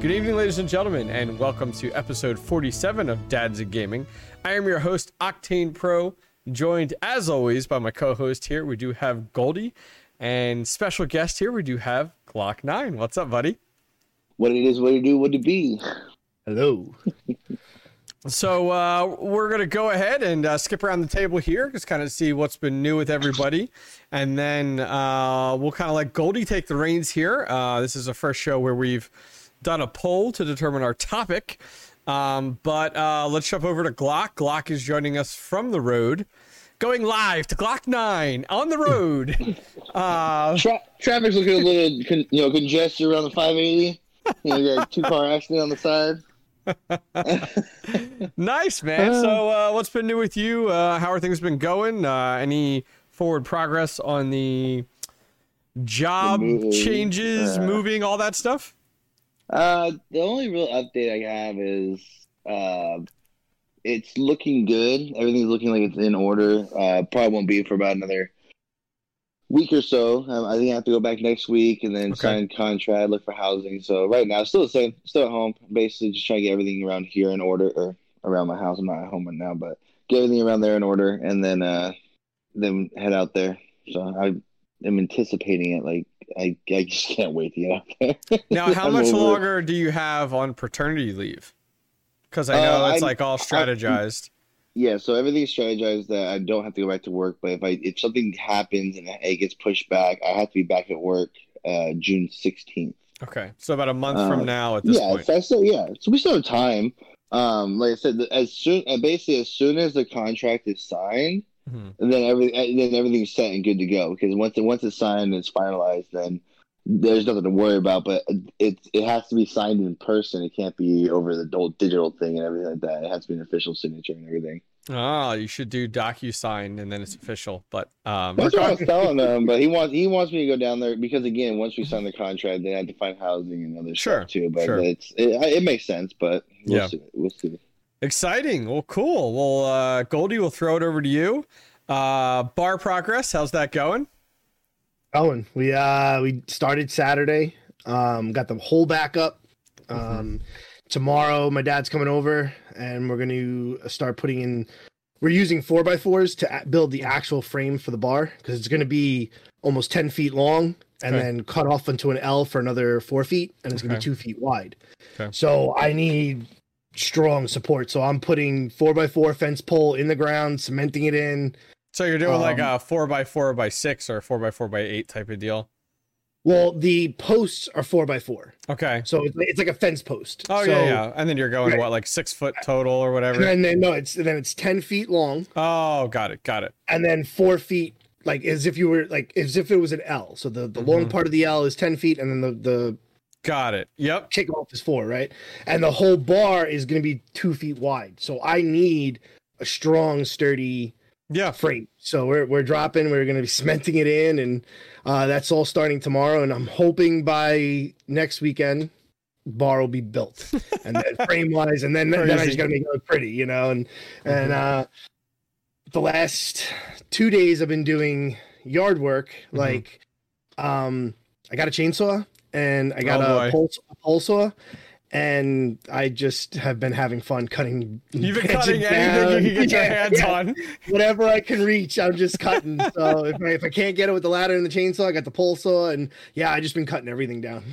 Good evening, ladies and gentlemen, and welcome to episode 47 of Dads of Gaming. I am your host, Octane Pro, joined as always by my co host here. We do have Goldie, and special guest here, we do have Glock 9. What's up, buddy? What it is, what it do, what it be. Hello. So uh, we're gonna go ahead and uh, skip around the table here, just kind of see what's been new with everybody, and then uh, we'll kind of let Goldie take the reins here. Uh, this is the first show where we've done a poll to determine our topic, um, but uh, let's jump over to Glock. Glock is joining us from the road, going live to Glock Nine on the road. Uh, Tra- traffic's looking a little, con- you know, congested around the 580. You know, you got a two car accident on the side. nice man. So uh, what's been new with you? Uh, how are things been going? Uh, any forward progress on the job The changes, uh, moving, all that stuff? Uh, the only real update I have is uh, it's looking good. Everything's looking like it's in order. Uh, probably won't be for about another week or so. Um, I think I have to go back next week and then Okay. sign contract, look for housing. So right now, still the same. Still at home. Basically, just trying to get everything around here in order, or around my house. I'm not at home right now, but get everything around there in order, and then uh, then head out there. So I am anticipating it. Like I, I just can't wait to get out there. Now, how much over it. longer do you have on paternity leave? Because I know Uh, it's I- like all strategized. Yeah, so everything's strategized that I don't have to go back to work. But if I if something happens and it gets pushed back, I have to be back at work uh, June sixteenth. okay, so about a month Uh, from now at this Yeah, point. so still yeah, so we still have time. Um, like I said, as soon basically as soon as the contract is signed, Mhm. and then every then everything's set and good to go. Because once it once it's signed and it's finalized, then there's nothing to worry about. But it it has to be signed in person. It can't be over the old digital thing and everything like that. It has to be an official signature and everything. Ah, you should do DocuSign and then it's official. But um, That's what I was telling him, but he wants he wants me to go down there because again, once we sign the contract, they have to find housing and other Sure, stuff too. But sure. it's it, it makes sense, but we'll Yeah. see. We'll see. Exciting. Well, cool. Well, uh, Goldie, we'll throw it over to you. Uh, bar progress. How's that going? Owen, we uh we started Saturday. Um got the whole back up. Um tomorrow my dad's coming over and we're going to start putting in we're using 4 by 4s to build the actual frame for the bar because it's going to be almost 10 feet long and Okay. then cut off into an L for another 4 feet and it's going to be 2 feet wide. Okay. So I need strong support. So I'm putting 4 by 4 fence pole in the ground, cementing it in. So you're doing like Um, a four by four by six or four by four by eight type of deal. Well, the posts are 4 by 4 Okay. So it's, it's like a fence post. Oh so, yeah, yeah. And then you're going Right. what, like six foot total or whatever. And then no, it's then it's ten feet long, Oh, got it, got it. and then four feet, like as if you were like as if it was an L. So the the long Mhm. part of the L is ten feet, and then the the Got it. Yep. kickoff is four, right? And the whole bar is going to be two feet wide. So I need a strong, sturdy Yeah. frame. So we're we're dropping. We're going to be cementing it in, and uh, that's all starting tomorrow. And I'm hoping by next weekend, bar will be built, and then frame wise, and then then I just got to make it look pretty, you know. And and uh, the last two days I've been doing yard work. Mhm. Like, um, I got a chainsaw and I got Oh, a pole, a saw. And I just have been having fun cutting. You've been cutting anything you can get your hands yeah on. whatever I can reach, I'm just cutting. So if I, if I can't get it with the ladder and the chainsaw, I got the pole saw, and yeah, I just been cutting everything down.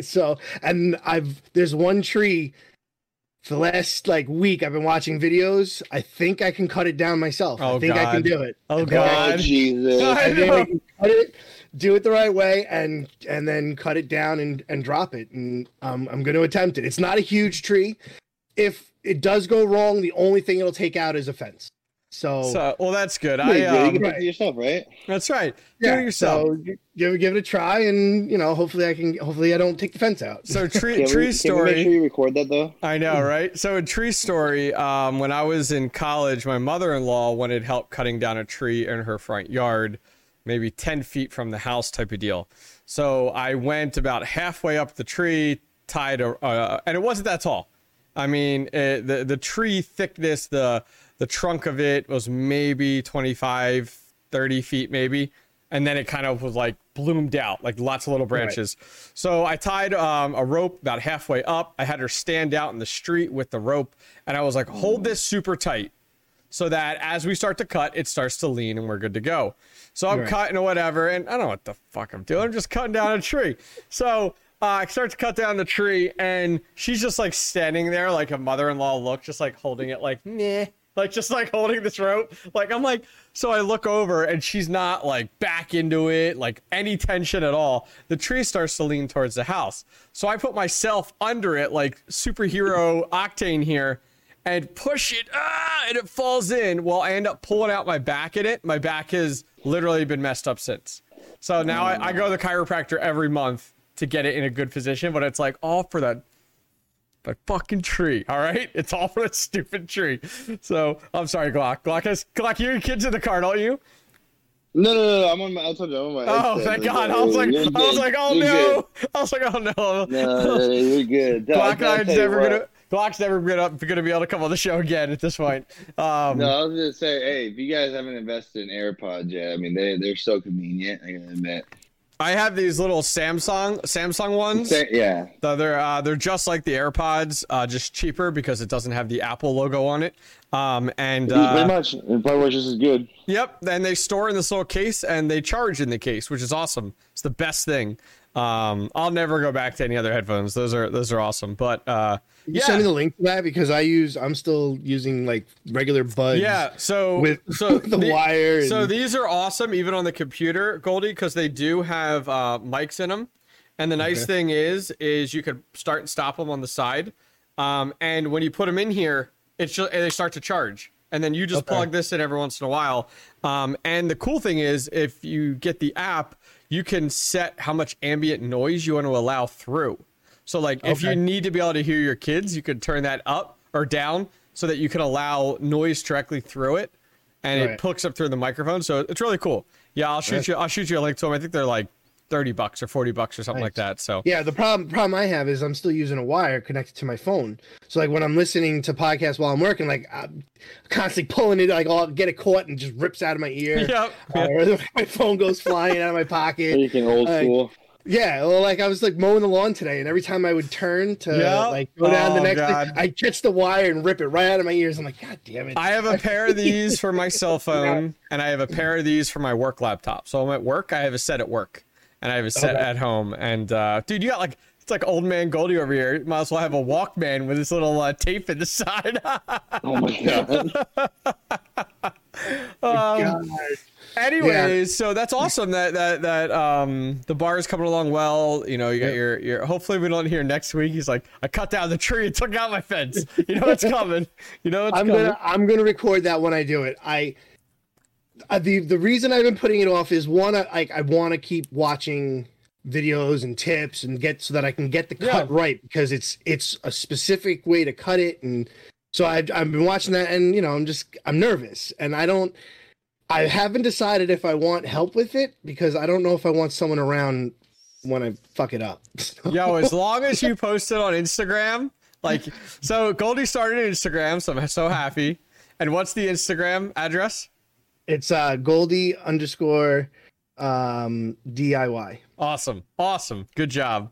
so and I've there's one tree for the last like week I've been watching videos. I think I can cut it down myself. Oh, I think I can do it. Oh Oh God. Jesus! I I think. I can cut it, do it the right way, and and then cut it down and and drop it. And um, I'm going to attempt it. It's not a huge tree. If it does go wrong, the only thing it'll take out is a fence. So, So well that's good. Yeah, I you um, can do it yourself, right? that's right. Do it yourself. So give it give it a try, and you know, hopefully I can. Hopefully I don't take the fence out. So tree Can we, tree can story. we make sure you record that though? I know, right? So a tree story. Um, when I was in college, my mother-in-law wanted help cutting down a tree in her front yard, maybe ten feet from the house, type of deal. So I went about halfway up the tree, tied a, uh, and it wasn't that tall. I mean, it, the the tree thickness, the the trunk of it was maybe 25, 30 feet, maybe, and then it kind of was like bloomed out, like lots of little branches. So I tied um, a rope about halfway up. I had her stand out in the street with the rope, and I was like, hold this super tight so that as we start to cut, it starts to lean and we're good to go. So I'm Right. cutting or whatever, and I don't know what the fuck I'm doing. I'm just cutting down a tree. So uh, I start to cut down the tree, and she's just like standing there, like a mother-in-law look, just like holding it, like meh, like just like holding this rope. Like I'm like, so I look over, and she's not like back into it, like any tension at all. The tree starts to lean towards the house, so I put myself under it, like superhero octane here and push it, ah, and it falls in. Well, I end up pulling out my back in it. My back has literally been messed up since. So now I, I go to the chiropractor every month to get it in a good position, but it's like all for that that fucking tree. All right, it's all for that stupid tree. So I'm sorry, Glock. Glock has Glock. You're your kids in the car, don't you? No, no, no, no. I'm on my. I told you, I'm on my. Oh, headset. thank God. I was like, I was like, oh no. I was like, oh no. No, you're good. Glock I's never gonna. Glock's never gonna gonna be able to come on the show again at this point. Um, No, I was gonna say, hey, if you guys haven't invested in AirPods yet, I mean, they they're so convenient. I gotta admit. I have these little Samsung Samsung ones. Yeah, So they're uh, they're just like the AirPods, uh, just cheaper because it doesn't have the Apple logo on it. Um, and pretty uh, much. It probably just as good. yep, and they store in this little case and they charge in the case, which is awesome. It's the best thing. Um, I'll never go back to any other headphones. Those are those are awesome. But uh, You yeah, send me the link to that because I use. I'm still using like regular buds. yeah. So With, so with the, wire. So and- these are awesome, even on the computer, Goldie, because they do have uh, mics in them. And the nice Okay. thing is, is you could start and stop them on the side. Um, and when you put them in here, it's just, they start to charge. And then you just Okay. plug this in every once in a while. Um, and the cool thing is, if you get the app, you can set how much ambient noise you want to allow through. So, like, if you need to be able to hear your kids, you could turn that up or down so that you can allow noise directly through it and it Right. hooks up through the microphone. So it's really cool. Yeah, I'll shoot Nice. you. I'll shoot you a link to them. I think they're like thirty bucks or forty bucks or something like that. So Yeah, the problem problem I have is I'm still using a wire connected to my phone. So like when I'm listening to podcasts while I'm working, like I'm constantly pulling it, like I'll get it caught and just rips out of my ear. Yep. Uh, or my phone goes flying out of my pocket. Anything old Like, school. Yeah, well, like I was like mowing the lawn today, and every time I would turn to Yeah. like go down the Oh, next, God. thing, I catch the wire and rip it right out of my ears. I'm like, God damn it! I have a pair of these for my cell phone, and I have a pair of these for my work laptop. So I'm at work. I have a set at work, and I have a set Okay. at home. And uh, dude, you got like it's like old man Goldie over here. You might as well have a Walkman with this little uh, tape in the side. Oh my god. God. Anyways, so that's awesome that that that um the bar is coming along well. You know, you got Yeah. your your. Hopefully, we don't hear next week. He's like, I cut down the tree and took out my fence. You know it's coming. You know it's I'm coming. gonna I'm gonna record that when I do it. I uh, the the reason I've been putting it off is one, I like I want to keep watching videos and tips and get so that I can get the cut Yeah. right because it's it's a specific way to cut it and so I've I've been watching that and you know I'm just I'm nervous and I don't I haven't decided if I want help with it because I don't know if I want someone around when I fuck it up. Yo, as long as you post it on Instagram, like so, Goldie started an Instagram, so I'm so happy. And what's the Instagram address? it's uh Goldie underscore um DIY. Awesome, awesome, good job.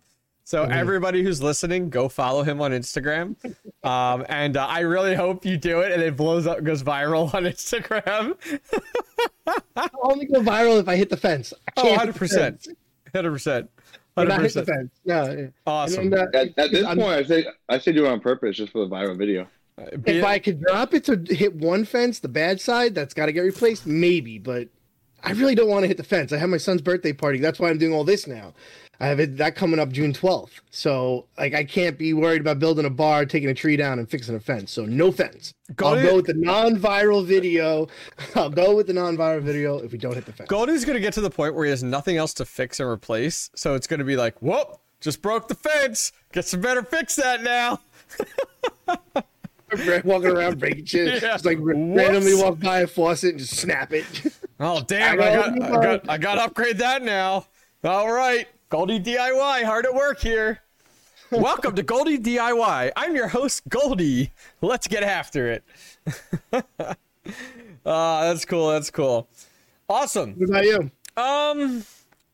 So Mhm. everybody who's listening, go follow him on Instagram, um, and uh, I really hope you do it and it blows up, goes viral on Instagram. I'll only go viral if I hit the fence. I Oh, can't 100 hit the percent, fence. hundred percent, But hundred not hit the percent. fence. No. yeah. Awesome. And, uh, At, at this I'm- point, I say I say do it on purpose just for the viral video. If I could drop it to hit one fence, the bad side, that's got to get replaced, maybe. But I really don't want to hit the fence. I have my son's birthday party. That's why I'm doing all this now. I have it, that coming up June 12th. So, like, I can't be worried about building a bar, taking a tree down, and fixing a fence. So, no fence. I'll to- go with the non-viral video. I'll go with the non-viral video if we don't hit the fence. Goldie's gonna get to the point where he has nothing else to fix and replace, so it's gonna be like, whoop, just broke the fence. Guess I better fix that now. walking around breaking shit. Yeah. Just like Whoops. randomly walk by a faucet and just snap it. Oh damn! I got, I got, I got to upgrade that now. All right, Goldie DIY, hard at work here. Welcome to Goldie DIY. I'm your host, Goldie. Let's get after it. Ah, that's cool. That's cool. Awesome. what about you? Um,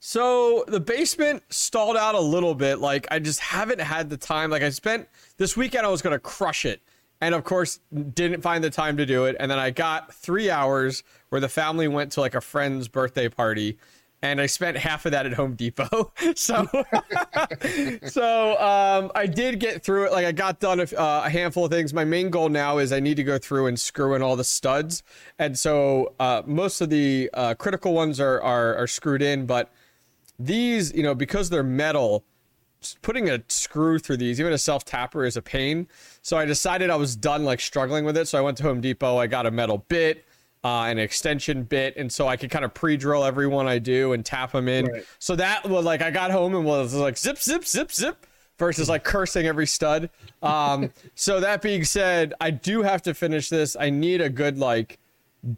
So the basement stalled out a little bit. Like I just haven't had the time. Like I spent this weekend, I was gonna crush it, and of course didn't find the time to do it. And then I got three hours where the family went to like a friend's birthday party, and I spent half of that at Home Depot. so, so um, I did get through it. Like I got done a, uh, a, handful of things. My main goal now is I need to go through and screw in all the studs, and so uh, most of the uh, critical ones are, are are screwed in, but these, you know, because they're metal. Putting a screw through these, even a self tapper, is a pain. So I decided I was done like struggling with it. So I went to Home Depot. I got a metal bit uh, an extension bit, and so I could kind of pre-drill every one I do and tap them in. Right. So that was like I got home and was like zip, zip, zip, zip, versus like cursing every stud. Um, so that being said, I do have to finish this. I need a good like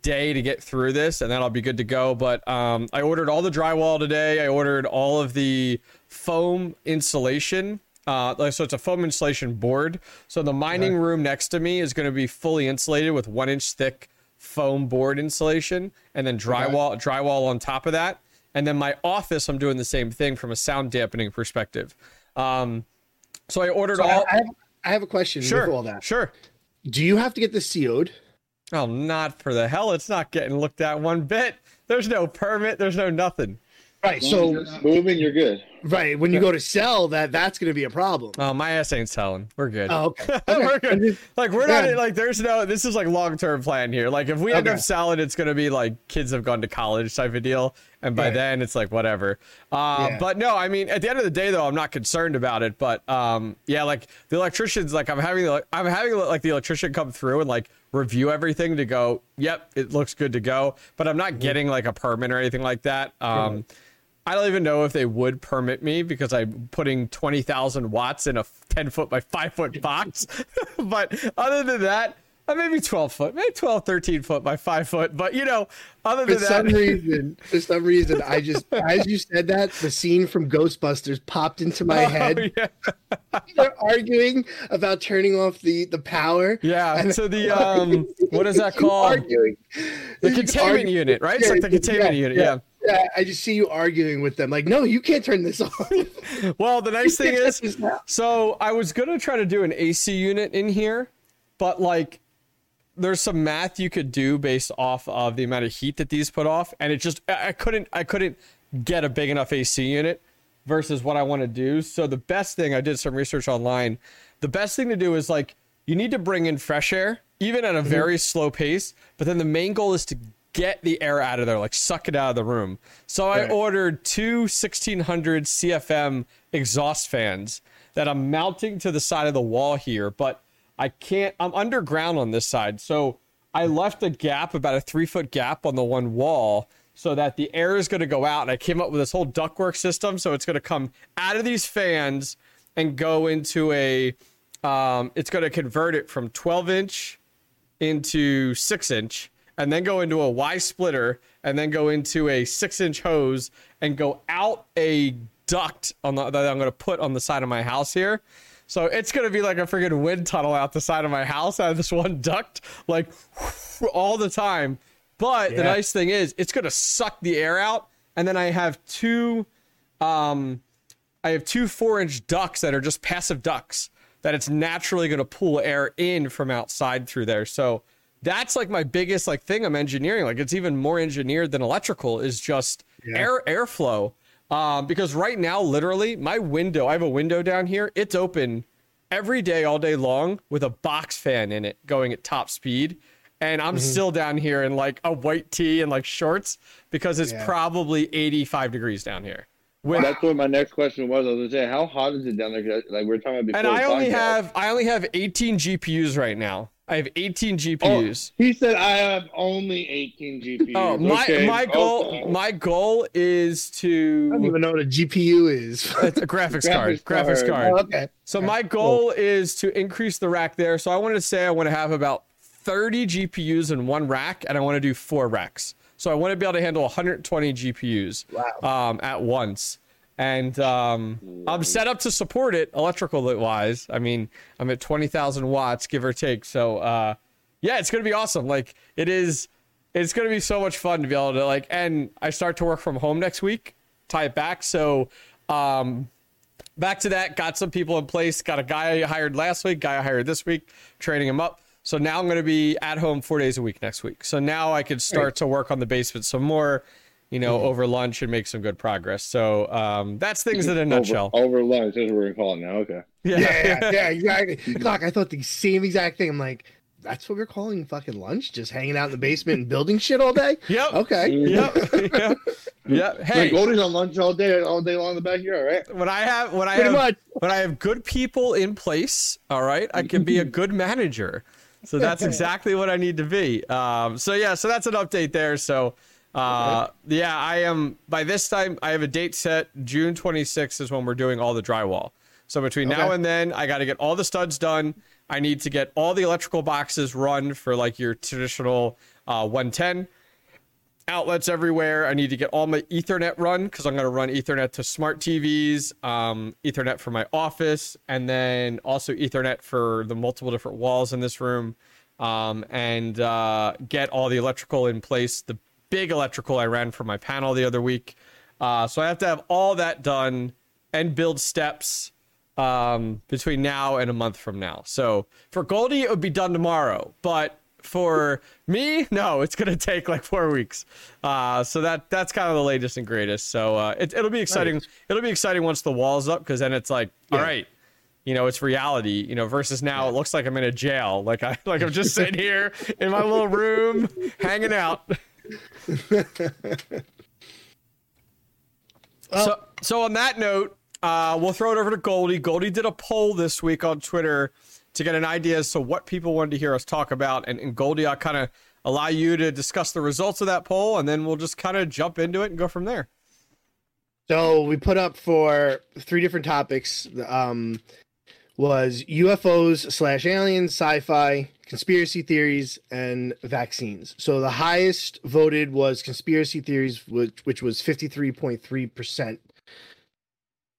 day to get through this, and then I'll be good to go. But um, I ordered all the drywall today. I ordered all of the foam insulation. Uh, so it's a foam insulation board. So the mining room next to me is going to be fully insulated with one inch thick foam board insulation and then drywall okay. drywall on top of that. And then my office, I'm doing the same thing from a sound dampening perspective. Um, so I ordered so all. I have, I have, a question. Sure. all that. Sure. Do you have to get this CO'd? Oh, not for the hell! It's not getting looked at one bit. There's no permit. There's no nothing. Right. So moving, you're good. Right. When you go to sell, that that's going to be a problem. Oh, my ass ain't selling. We're good. Oh, okay. okay. we're good. Like we're yeah. not like there's no. This is like long term plan here. Like if we end okay. up selling, it's going to be like kids have gone to college type of deal, and by then it's like whatever. Uh, yeah. But no, I mean at the end of the day though, I'm not concerned about it. But um, yeah, like the electricians, like I'm having I'm having like the electrician come through and like review everything to go. Yep, it looks good to go. But I'm not mm-hmm. getting like a permit or anything like that. Um. I don't even know if they would permit me because I'm putting 20,000 watts in a 10 foot by 5 foot box. but other than that, uh, maybe 12 foot, maybe 12, 13 foot by 5 foot. But, you know, other than for some reason, for some reason, I just, as you said that, the scene from Ghostbusters popped into my oh, head. Yeah. They're arguing about turning off the, the power. Yeah. And so the, um, what is that called? Arguing. The containment unit, right? It's like the containment yeah, unit. yeah yeah, I just see you arguing with them. Like, no, you can't turn this on. well, the nice thing is, so I was gonna try to do an AC unit in here, but like, there's some math you could do based off of the amount of heat that these put off, and it just I couldn't I couldn't get a big enough AC unit versus what I want to do. So the best thing I did some research online. The best thing to do is like you need to bring in fresh air, even at a mm-hmm. very slow pace. But then the main goal is to get the air out of there, like suck it out of the room. So right. I ordered two 1600 CFM exhaust fans that I'm mounting to the side of the wall here, but I can't, I'm underground on this side. So I left a gap, about a three foot gap on the one wall so that the air is going to go out. And I came up with this whole ductwork system. So it's going to come out of these fans and go into a, um, it's going to convert it from 12 inch into six inch and then go into a Y splitter and then go into a six inch hose and go out a duct on the, that I'm going to put on the side of my house here. So it's going to be like a freaking wind tunnel out the side of my house out of this one duct, like all the time. But yeah. the nice thing is, it's going to suck the air out. And then I have two, um, I have two four inch ducts that are just passive ducts that it's naturally going to pull air in from outside through there. So that's like my biggest like thing I'm engineering. Like it's even more engineered than electrical is just yeah. air airflow. Um, because right now, literally, my window, I have a window down here. It's open every day, all day long, with a box fan in it going at top speed. And I'm mm-hmm. still down here in like a white tee and like shorts because it's yeah. probably 85 degrees down here. With, That's what my next question was. I was gonna say, how hot is it down there? Like we are talking about before. And I only have I only have 18 GPUs right now. I have 18 GPUs. Oh, he said I have only 18 GPUs. Oh, my okay. my goal okay. my goal is to I don't even know what a GPU is. it's a graphics, graphics card. card. Graphics card. Oh, okay. So my goal cool. is to increase the rack there. So I wanted to say I want to have about 30 GPUs in one rack and I want to do four racks. So I want to be able to handle 120 GPUs wow. um, at once and um, I'm set up to support it electrical wise. I mean, I'm at 20,000 watts, give or take. So, uh, yeah, it's gonna be awesome. Like it is, it's gonna be so much fun to be able to like. And I start to work from home next week, tie it back. So, um, back to that. Got some people in place. Got a guy I hired last week. Guy I hired this week. Training him up. So now I'm going to be at home four days a week next week. So now I could start to work on the basement some more, you know, over lunch and make some good progress. So um, that's things in a nutshell. Over, over lunch, that's what we're gonna call it now. Okay. Yeah, yeah, yeah, exactly. Glock, I thought the same exact thing. I'm like, that's what we're calling fucking lunch? Just hanging out in the basement and building shit all day? Yep. Okay. Yep. yeah. Yeah. Hey, Like Goldie's on lunch all day, all day long in the backyard, right? when I have when I Pretty have much. when I have good people in place, all right, I can be a good manager. So that's exactly what I need to be. Um, so yeah, so that's an update there. So uh, yeah, I am by this time I have a date set. June 26th is when we're doing all the drywall. So between now and then, I got to get all the studs done. I need to get all the electrical boxes run for like your traditional uh, 110 outlets everywhere. I need to get all my Ethernet run because I'm going to run Ethernet to smart TVs, um, Ethernet for my office, and then also Ethernet for the multiple different walls in this room, um, and uh, get all the electrical in place. The big electrical I ran for my panel the other week. Uh, so I have to have all that done and build steps um, between now and a month from now. So for Goldie, it would be done tomorrow, but for me, no, it's gonna take like four weeks. Uh, so that that's kind of the latest and greatest. So uh, it, it'll be exciting. It'll be exciting once the wall's up because then it's like, all Yeah. right, you know, it's reality. You know, versus now it looks like I'm in a jail. Like I like I'm just sitting here in my little room hanging out. so so on that note, uh, we'll throw it over to Goldie. Goldie did a poll this week on Twitter to get an idea as to what people wanted to hear us talk about. And, and Goldie, I'll kind of allow you to discuss the results of that poll, and then we'll just kind of jump into it and go from there. So we put up for three different topics. Um, was UFOs slash aliens, sci-fi, conspiracy theories, and vaccines. So the highest voted was conspiracy theories, which, which was fifty three point three percent.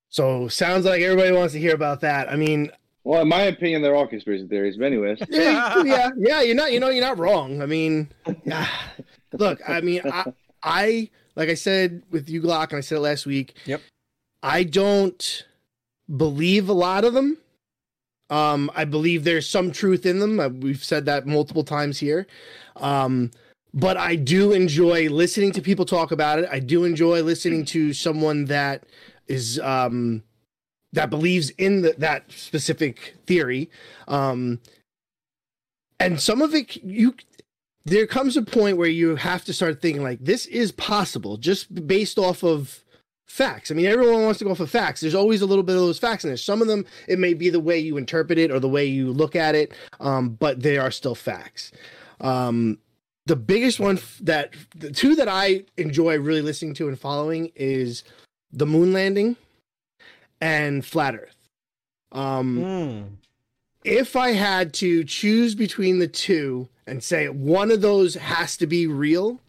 So sounds like everybody wants to hear about that. I mean, Well, in my opinion, they're all conspiracy theories. But anyways, yeah, yeah, yeah. You're not, you know, you're not wrong. I mean, yeah. look, I mean, I, I, like I said with you, Glock, and I said it last week. Yep. I don't believe a lot of them. Um, I believe there's some truth in them. Uh, We've said that multiple times here. Um, but I do enjoy listening to people talk about it. I do enjoy listening to someone that is um, that believes in the, that specific theory. Um, and some of it, you there comes a point where you have to start thinking like this is possible just based off of facts. I mean, everyone wants to go off of facts. There's always a little bit of those facts in there. Some of them, it may be the way you interpret it or the way you look at it, um, but they are still facts. Um, the biggest one that the two that I enjoy really listening to and following is the moon landing and flat Earth. Um, if I had to choose between the two and say one of those has to be real,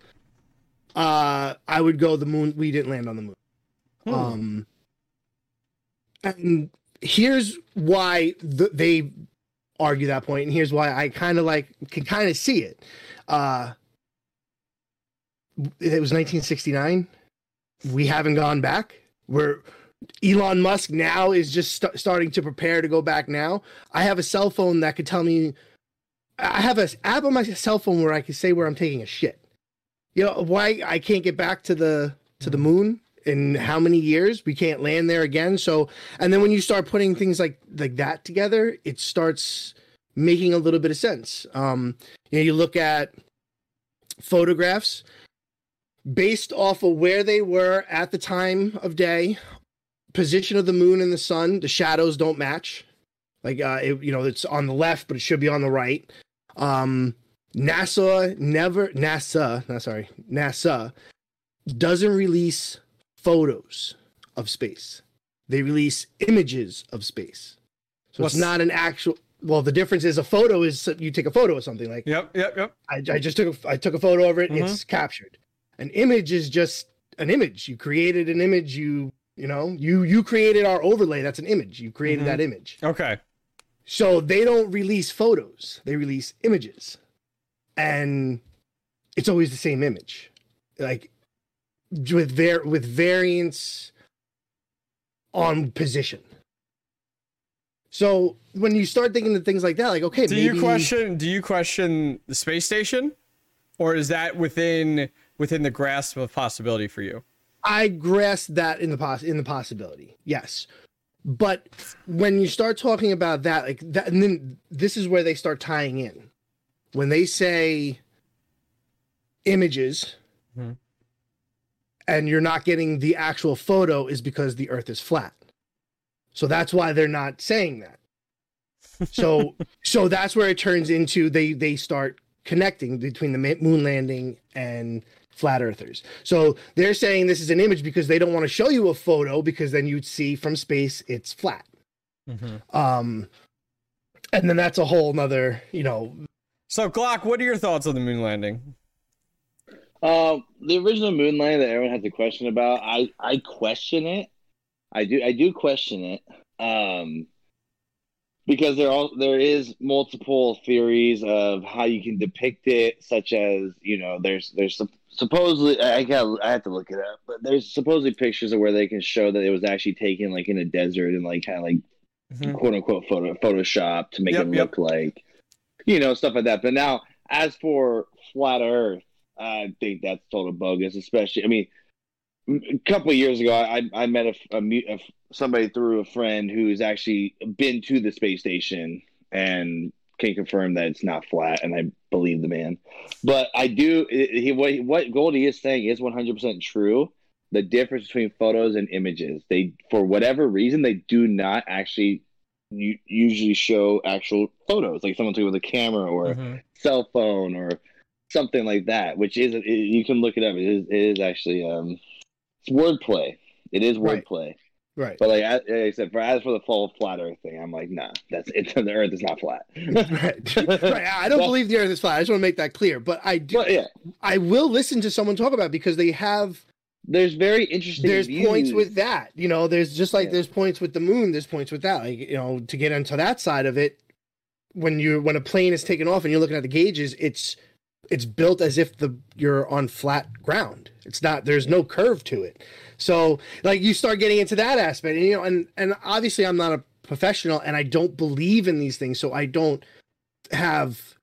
uh, I would go the moon. We didn't land on the moon. Hmm. Um, and here's why th- they argue that point, and here's why I kind of like can kind of see it. Uh, it was 1969. We haven't gone back. We're Elon Musk now is just st- starting to prepare to go back now. I have a cell phone that could tell me. I have an app on my cell phone where I can say where I'm taking a shit. You know why I can't get back to the to the moon in how many years? We can't land there again. So, and then when you start putting things like like that together, it starts making a little bit of sense. Um, you know, you look at photographs based off of where they were at the time of day, position of the moon and the sun, the shadows don't match. Like uh, it, you know, it's on the left, but it should be on the right. Um, NASA never NASA, not sorry, NASA doesn't release photos of space. They release images of space. So What's- it's not an actual. Well, the difference is a photo is you take a photo of something like Yep, yep, yep. I, I just took a, I took a photo of it. Mhm. It's captured. An image is just an image. You created an image. You you know you you created our overlay. That's an image. You created Mhm. that image. Okay. So they don't release photos. They release images, and it's always the same image. Like with var- with variance on position. So when you start thinking of things like that, like okay, Do maybe, you question? Do you question the space station, or is that within within the grasp of possibility for you? I grasp that in the poss- in the possibility, yes. But when you start talking about that, like that, and then this is where they start tying in. When they say images, Mhm. And you're not getting the actual photo, is because the Earth is flat. So that's why they're not saying that. So, so that's where it turns into they they start connecting between the moon landing and flat earthers. So they're saying this is an image because they don't want to show you a photo because then you'd see from space it's flat. Um, and then that's a whole nother, you know, So, Glock, what are your thoughts on the moon landing? Um, the original moon landing that everyone has a question about, I I question it. I do I do question it. Um, because there all there is multiple theories of how you can depict it, such as you know, there's there's supposedly I got I have to look it up, but there's supposedly pictures of where they can show that it was actually taken like in a desert and like kind of like Mhm. quote unquote photo Photoshop to make Yep, it yep. look like you know stuff like that. But now, as for flat Earth, I think that's total bogus. Especially, I mean, a couple of years ago, I I met a, a, a somebody through a friend who's actually been to the space station and can confirm that it's not flat, and I believe the man. But I do he what what Goldie is saying is one hundred percent true. The difference between photos and images, they for whatever reason they do not actually usually show actual photos, like someone took it with a camera or Mhm. cell phone or something like that. Which is it, you can look it up. It is, it is actually um, it's wordplay. It is wordplay. right. But like I, like I said, for as for the full flat Earth thing, I'm like, nah, that's it. The Earth is not flat. right. right. I don't believe the earth is flat. I just want to make that clear. But I do But yeah, I will listen to someone talk about it because they have there's very interesting. there's views. points with that. You know, there's just like Yeah. there's points with the moon, there's points with that. Like, you know, to get into that side of it, when you when a plane is taken off and you're looking at the gauges, it's it's built as if the you're on flat ground. It's not there's no curve to it. So like you start getting into that aspect, and you know, and and obviously I'm not a professional and I don't believe in these things, so I don't have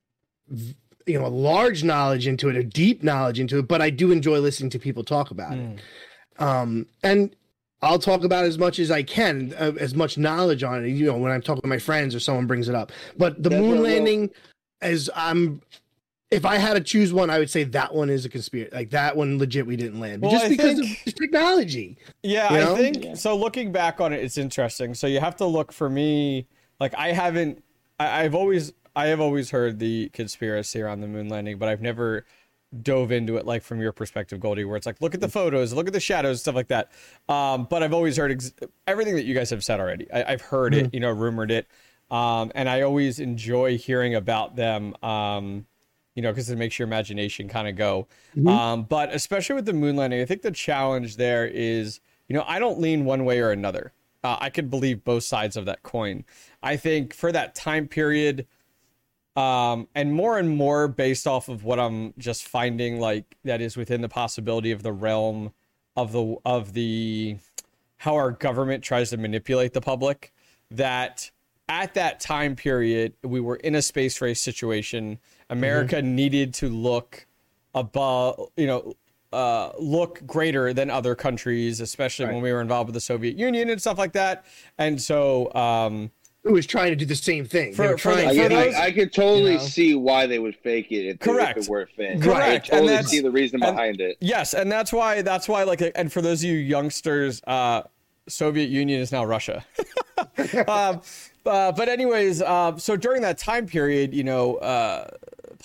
you know a large knowledge into it, a deep knowledge into it, but I do enjoy listening to people talk about it Mm. um and i'll talk about as much as i can uh, as much knowledge on it you know when i'm talking to my friends or someone brings it up but the That's moon what I will- landing as i'm if i had to choose one i would say that one is a conspiracy like that one legit we didn't land Well, just I because think- of technology Yeah, You I think Yeah. so. Looking back on it, it's interesting. So you have to look for me. Like I haven't. I, I've always. I have always heard the conspiracy around the moon landing, but I've never dove into it like from your perspective, Goldie, where it's like look at the photos, look at the shadows, stuff like that. Um, but I've always heard ex- everything that you guys have said already. I, I've heard it, you know, rumored it, um, and I always enjoy hearing about them. Um, you know, because it makes your imagination kind of go. Um, but especially with the moon landing, I think the challenge there is, you know, I don't lean one way or another. Uh, I could believe both sides of that coin. I think for that time period, um, and more and more based off of what I'm just finding, like that is within the possibility of the realm of the of the how our government tries to manipulate the public. That at that time period, we were in a space race situation. America needed to look above, you know, uh, look greater than other countries, especially when we were involved with the Soviet Union and stuff like that. And so, um, who was trying to do the same thing For- for the- trying I, for those- I, I could totally you know? see why they would fake it if, they- Correct. if it were fake. Correct. I And totally that's- see the reason and- behind it. Yes, and that's why that's why like and for those of you youngsters, uh Soviet Union is now Russia. um, uh, but anyways, uh, so during that time period, you know, uh,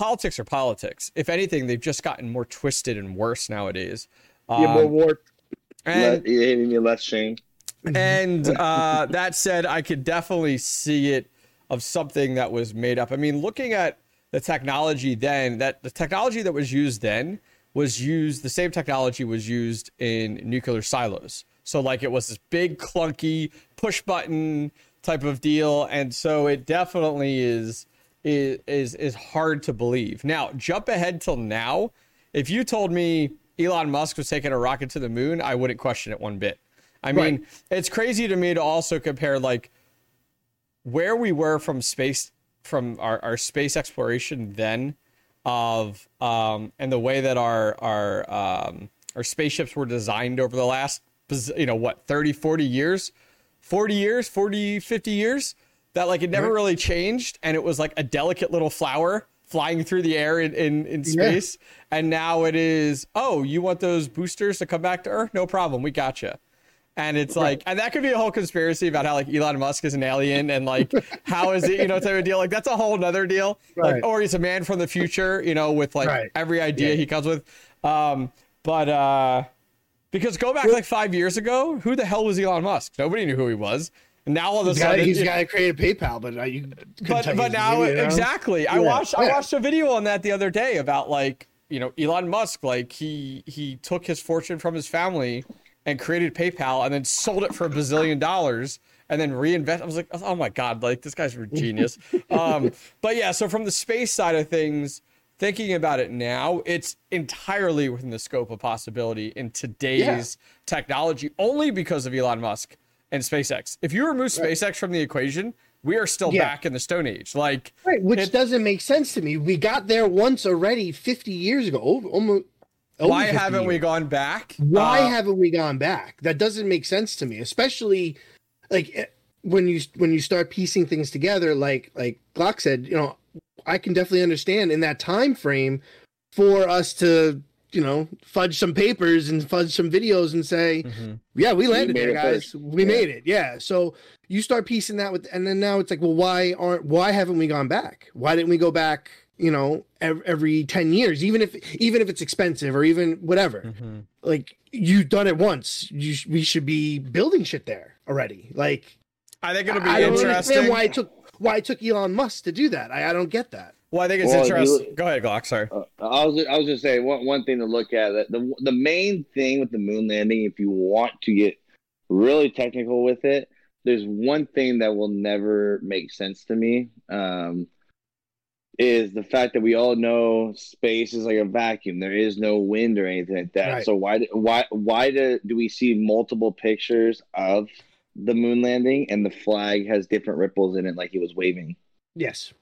politics are politics. If anything, they've just gotten more twisted and worse nowadays. Um, yeah, more war and, Let, you hitting me less shame. and uh, that said, I could definitely see it of something that was made up. I mean, looking at the technology then, that the technology that was used then was used, the same technology was used in nuclear silos. So, like, it was this big, clunky push button type of deal. And so it definitely is. Is, is is hard to believe. Now, jump ahead till now. If you told me Elon Musk was taking a rocket to the moon, I wouldn't question it one bit. I mean, Right. it's crazy to me to also compare like where we were from space from our, our space exploration then of um and the way that our our um our spaceships were designed over the last you know what 30 40 years 40 years 40 50 years that like it never really changed and it was like a delicate little flower flying through the air in in, in Yeah. space and now it is oh you want those boosters to come back to earth no problem we got you and it's like, and that could be a whole conspiracy about how like Elon Musk is an alien and like how is it, you know, type of deal. Like that's a whole nother deal. Right. Like, or he's a man from the future, you know, with like Right. every idea Yeah. he comes with. Um, but uh, because go back like five years ago, who the hell was Elon Musk? Nobody knew who he was. Now all of a He's sudden, he's you- got to create a PayPal, but uh, you. but but now know? exactly. I Yeah, watched i watched a video on that the other day about like you know elon musk like he he took his fortune from his family and created paypal and then sold it for a bazillion dollars and then reinvest i was like oh my god like this guy's a genius. Um but yeah so from the space side of things thinking about it now it's entirely within the scope of possibility in today's technology only because of elon musk and SpaceX. If you remove SpaceX from the equation, we are still Yeah. back in the Stone Age. Like, Right, which It- doesn't make sense to me. We got there once already, fifty years ago. Over, almost. why haven't we gone back? Why Uh, haven't we gone back? That doesn't make sense to me, especially like eh, when you when you start piecing things together. Like like Glock said, you know, I can definitely understand in that time frame for us to you know fudge some papers and fudge some videos and say, Mhm. yeah, we landed made there, guys. first. We Yeah. made it. Yeah. So you start piecing that with, and then now it's like, well, why aren't, why haven't we gone back? Why didn't we go back? You know, every, every ten years, even if even if it's expensive or even whatever. Mhm. Like you've done it once, you sh- we should be building shit there already. Like I think it'll be I don't interesting. understand why it took why it took Elon Musk to do that. I, I don't get that. Well, I think it's Well, interesting. look- Go ahead, Glock. Sorry. Uh, I was I was just saying one one thing to look at that the the main thing with the moon landing, if you want to get really technical with it, there's one thing that will never make sense to me. Um, is the fact that we all know space is like a vacuum. There is no wind or anything like that. Right. So why do- why why do, do we see multiple pictures of the moon landing and the flag has different ripples in it like he was waving? Yes.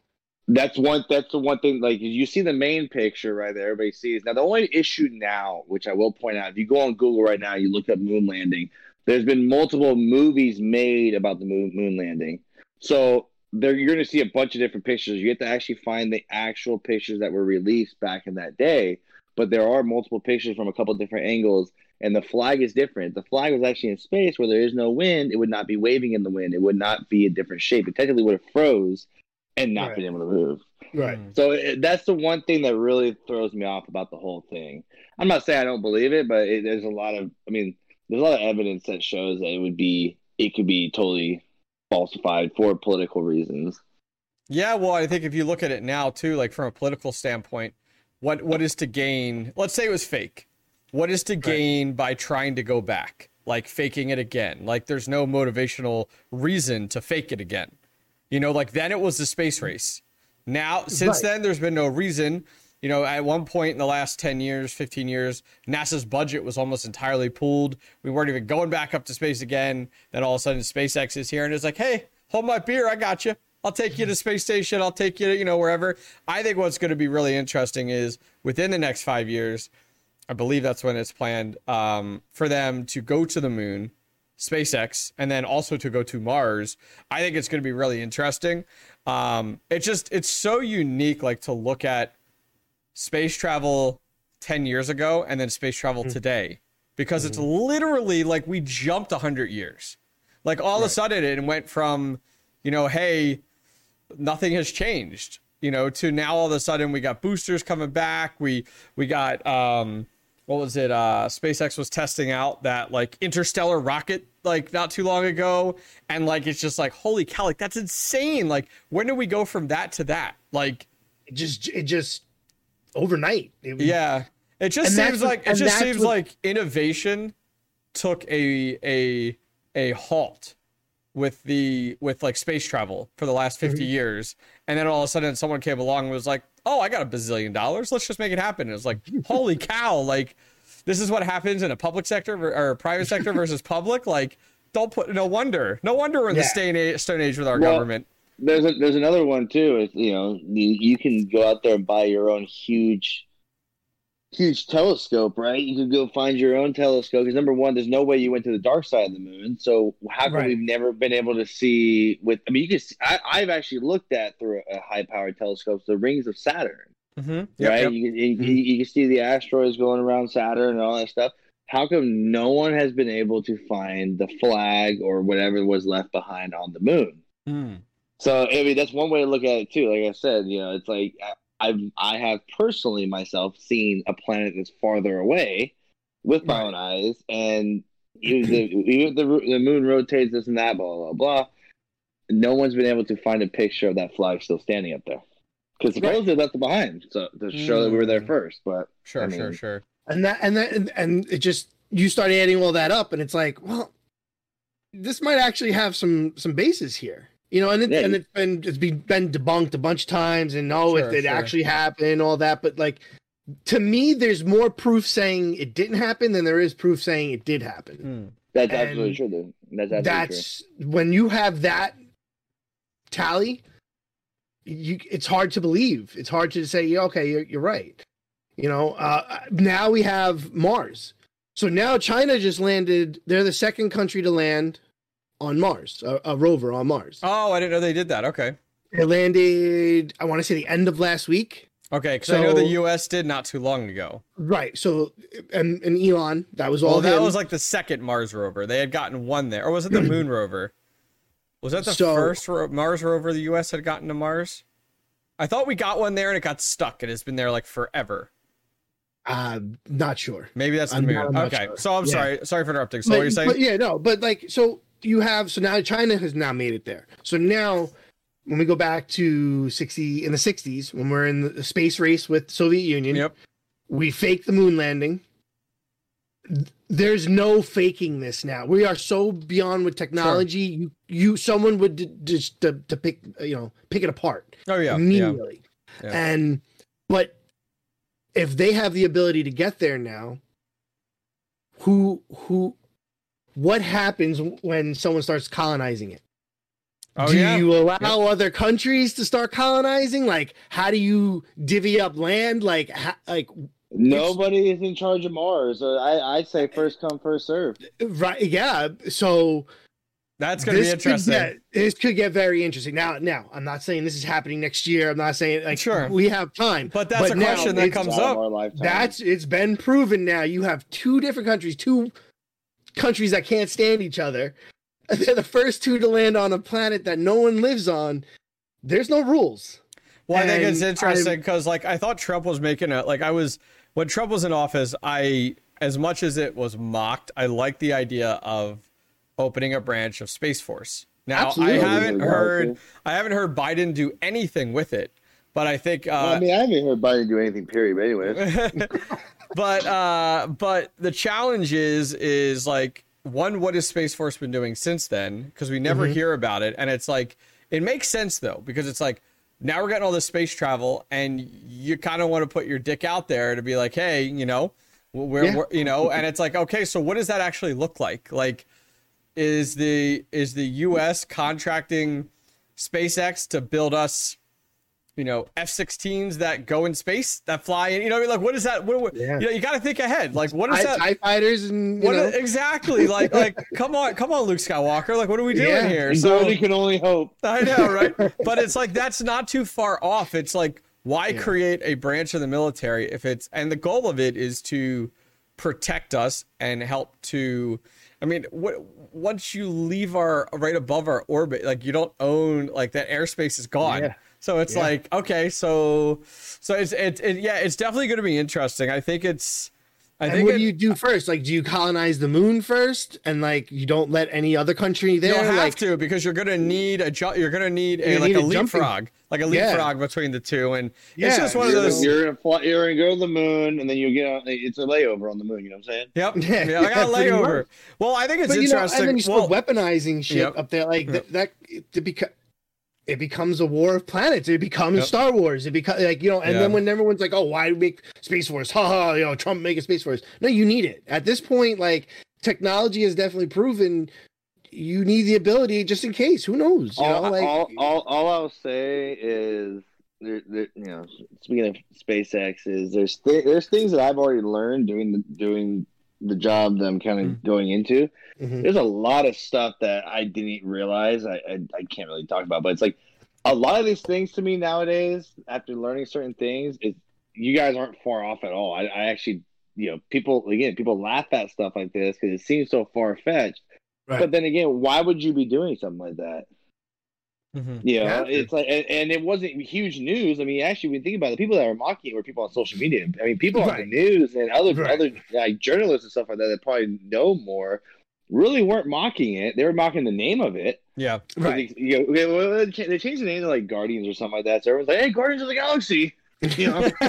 That's one. That's the one thing. Like you see the main picture right there, everybody sees. Now the only issue now, which I will point out, if you go on Google right now, you look up moon landing. There's been multiple movies made about the moon moon landing. So there, you're going to see a bunch of different pictures. You have to actually find the actual pictures that were released back in that day. But there are multiple pictures from a couple different angles, and the flag is different. The flag was actually in space where there is no wind. It would not be waving in the wind. It would not be a different shape. It technically would have froze and not Right. been able to move. Right. Mm. So it, that's the one thing that really throws me off about the whole thing. I'm not saying I don't believe it, but it, there's a lot of, I mean, there's a lot of evidence that shows that it would be, it could be totally falsified for political reasons. Yeah, well, I think if you look at it now too, like from a political standpoint, what what is to gain? Let's say it was fake. What is to gain by trying to go back? Like faking it again. Like there's no motivational reason to fake it again. You know, like then it was the space race. Now, since Right. then, there's been no reason. You know, at one point in the last 10 years, 15 years, NASA's budget was almost entirely pooled. We weren't even going back up to space again. Then all of a sudden, SpaceX is here and it's like, hey, hold my beer. I got you. I'll take you to space station. I'll take you to, you know, wherever. I think what's going to be really interesting is within the next five years, I believe that's when it's planned um, for them to go to the moon, SpaceX, and then also to go to Mars. I think it's going to be really interesting. Um, it's just it's so unique, like to look at space travel ten years ago and then space travel today, because it's literally like we jumped hundred years. Like all of a sudden, it went from, you know, hey, nothing has changed you know to now all of a sudden we got boosters coming back we we got um what was it uh SpaceX was testing out that like interstellar rocket like not too long ago. And like it's just like holy cow like that's insane. Like when do we go from that to that? Like It just it just overnight. It was- yeah. It just seems like it just seems what- like innovation took a a a halt with the with like space travel for the last 50 Mm-hmm. years. And then all of a sudden someone came along and was like oh i got a bazillion dollars let's just make it happen and it was like holy cow like this is what happens in a public sector or a private sector versus public. Like, don't put. No wonder. No wonder we're in the stone age, stone age with our Well, government. There's a, there's another one too. Is you know you, you can go out there and buy your own huge, huge telescope, right? You could go find your own telescope because number one, there's no way you went to the dark side of the moon. So how come Right. we've never been able to see? With I mean, you can. See, I, I've actually looked at through a, high powered telescope the rings of Saturn, Mm-hmm. right? You, can- you, you, you can see the asteroids going around Saturn and all that stuff. How come no one has been able to find the flag or whatever was left behind on the moon? Mm. So I mean, that's one way to look at it too. Like I said, you know, it's like I've I have personally myself seen a planet that's farther away with my Right. own eyes, and the, even the the moon rotates this and that, blah blah blah. No one's been able to find a picture of that flag still standing up there because supposedly they left it behind, so to show that we were there Mm. first. But Sure, I sure, mean- sure. and that and that and, and it just you start adding all that up and it's like well this might actually have some some bases here you know and it, Yeah. and it's been it's been, been debunked a bunch of times and oh Sure, if it sure. actually happened all that but like to me there's more proof saying it didn't happen than there is proof saying it did happen Mm. that's And absolutely true. Dude. That's absolutely that's when you have that tally you it's hard to believe it's hard to say yeah, okay you're, you're right you know uh, now we have mars so now china just landed they're the second country to land on mars a, a rover on mars Oh, I didn't know they did that. Okay. it landed i want to say the end of last week Okay, because I know the U.S. did not too long ago. right so and, and elon that was all Well, that him. was like the second Mars rover. They had gotten one there, or was it the Moon rover? Was that the So- first ro- Mars rover the U.S. had gotten to Mars? I thought we got one there and it got stuck and it's been there like forever. uh not sure Maybe that's the I'm moon. not- I'm okay, sure. so I'm Yeah. sorry. Sorry for interrupting. So but, what you're saying? but yeah, no, but like so you have so now China has now made it there. So now when we go back to sixty in the sixties, when we're in the space race with Soviet Union, Yep. we fake the moon landing. There's no faking this now. We are so beyond with technology. You, you, someone would d- just to, to pick, you know, pick it apart Oh yeah. Yeah. immediately. Yeah. And but if they have the ability to get there now, who who what happens when someone starts colonizing it? Oh do yeah. you allow other countries to start colonizing? Like, how do you divvy up land? Like, ha, like Nobody is in charge of Mars. Uh, I I say first come first serve. right? Yeah. So That's gonna be this interesting. Could get, this could get very interesting. Now, now, I'm not saying this is happening next year. I'm not saying like Sure. we have time. But that's a question that comes up. That's it's been proven now. You have two different countries, two countries that can't stand each other. They're the first two to land on a planet that no one lives on. There's no rules. Well, I think it's And interesting because, like, I thought Trump was making a like I was when Trump was in office. I, as much as it was mocked, I liked the idea of opening a branch of Space Force. Now, Absolutely. I haven't heard. I haven't heard Biden do anything with it, but I think uh, Well, I mean, I haven't heard Biden do anything. Period. But anyways, but uh but the challenge is is like one what has space force been doing since then? Because we never hear about it. And it's like it makes sense though because it's like now we're getting all this space travel and you kind of want to put your dick out there to be like hey you know we're, Yeah. we're you know? And it's like okay so what does that actually look like? Like is the is the us contracting spacex to build us you know f-16s that go in space that fly in you know I mean? like what is that what, what- Yeah. you know you got to think ahead like what is TIE, that TIE fighters and you what know, exactly like like come on come on luke skywalker like what are we doing Yeah. here so we can only hope. I know, right? but it's like that's not too far off. It's like why Yeah. create a branch of the military if it's and the goal of it is to protect us and help to I mean, what once you leave our right above our orbit, like you don't own like that airspace is gone. Yeah. So it's Yeah. like okay, so so it's it's it, yeah, it's definitely going to be interesting. I think it's I and think what it- do you do first? Like, do you colonize the moon first, and like you don't let any other country You there? don't have like, to because you're gonna need a ju- you're gonna need a like need a a leapfrog, like a Yeah. leapfrog between the two, and it's Yeah, just one You're, those. you're gonna fly, you're gonna go to the moon, and then you get on. It's a layover on the moon. You know what I'm saying? Yep, Yeah, yeah, I got a layover. Well, I think it's but you know, interesting. and then you start well, weaponizing shit Yep. up there, like Yep. that. that to because it becomes a war of planets. It becomes Yep. Star Wars. It becomes like you know, and Yeah. then when everyone's like, "Oh, why make Space Force?" Ha ha, you know, Trump make a Space Force. No, you need it at this point. Like technology has definitely proven you need the ability just in case. Who knows? You all, know, like all, all, all I'll say is, there, there, you know, speaking of SpaceX, is there's th- there's things that I've already learned doing the doing the job that I'm kind of Mm. going into. Mhm. There's a lot of stuff that I didn't realize. I, I I can't really talk about, but it's like a lot of these things to me nowadays. After learning certain things, it you guys aren't far off at all. I, I actually, you know, people again, people laugh at stuff like this because it seems so far fetched. Right. But then again, why would you be doing something like that? Mhm. You know, Yeah. it's like, and, and it wasn't huge news. I mean, actually, when you think about it, the people that were mocking it were people on social media. I mean, people on the news and other Right. other like journalists and stuff like that that probably know more really weren't mocking it. They were mocking the name of it. Yeah, right. They, you know, okay, well, they cha- they changed the name to like Guardians or something like that. So everyone's like, "Hey, Guardians of the Galaxy." You know,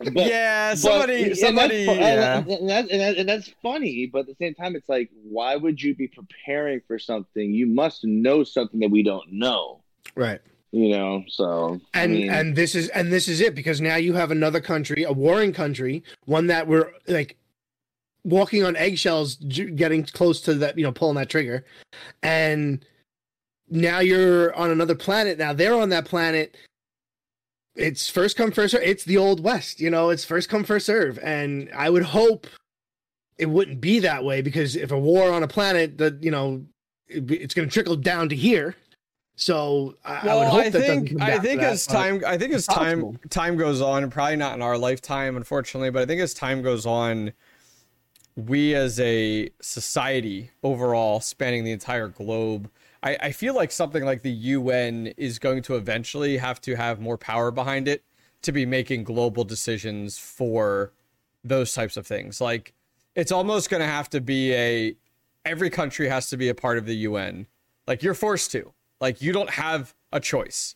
But- yeah. but- Somebody. and somebody. That's, Yeah. and, that's, and, that, and that's funny, but at the same time, it's like, why would you be preparing for something? You must know something that we don't know. Right. You know, so I and mean, and this is and this is it because now you have another country, a warring country, one that we're like walking on eggshells, getting close to that, you know, pulling that trigger, and now you're on another planet. Now they're on that planet. It's first come first serve. It's the old west, you know. It's first come first serve, and I would hope it wouldn't be that way because if a war on a planet, that you know, it, it's going to trickle down to here. So I, I would hope I that think come I think that, as time I think as time possible. time goes on, probably not in our lifetime, unfortunately, but I think as time goes on, we as a society overall, spanning the entire globe, I, I feel like something like the UN is going to eventually have to have more power behind it to be making global decisions for those types of things. Like it's almost going to have to be a every country has to be a part of the UN. Like you're forced to. Like you don't have a choice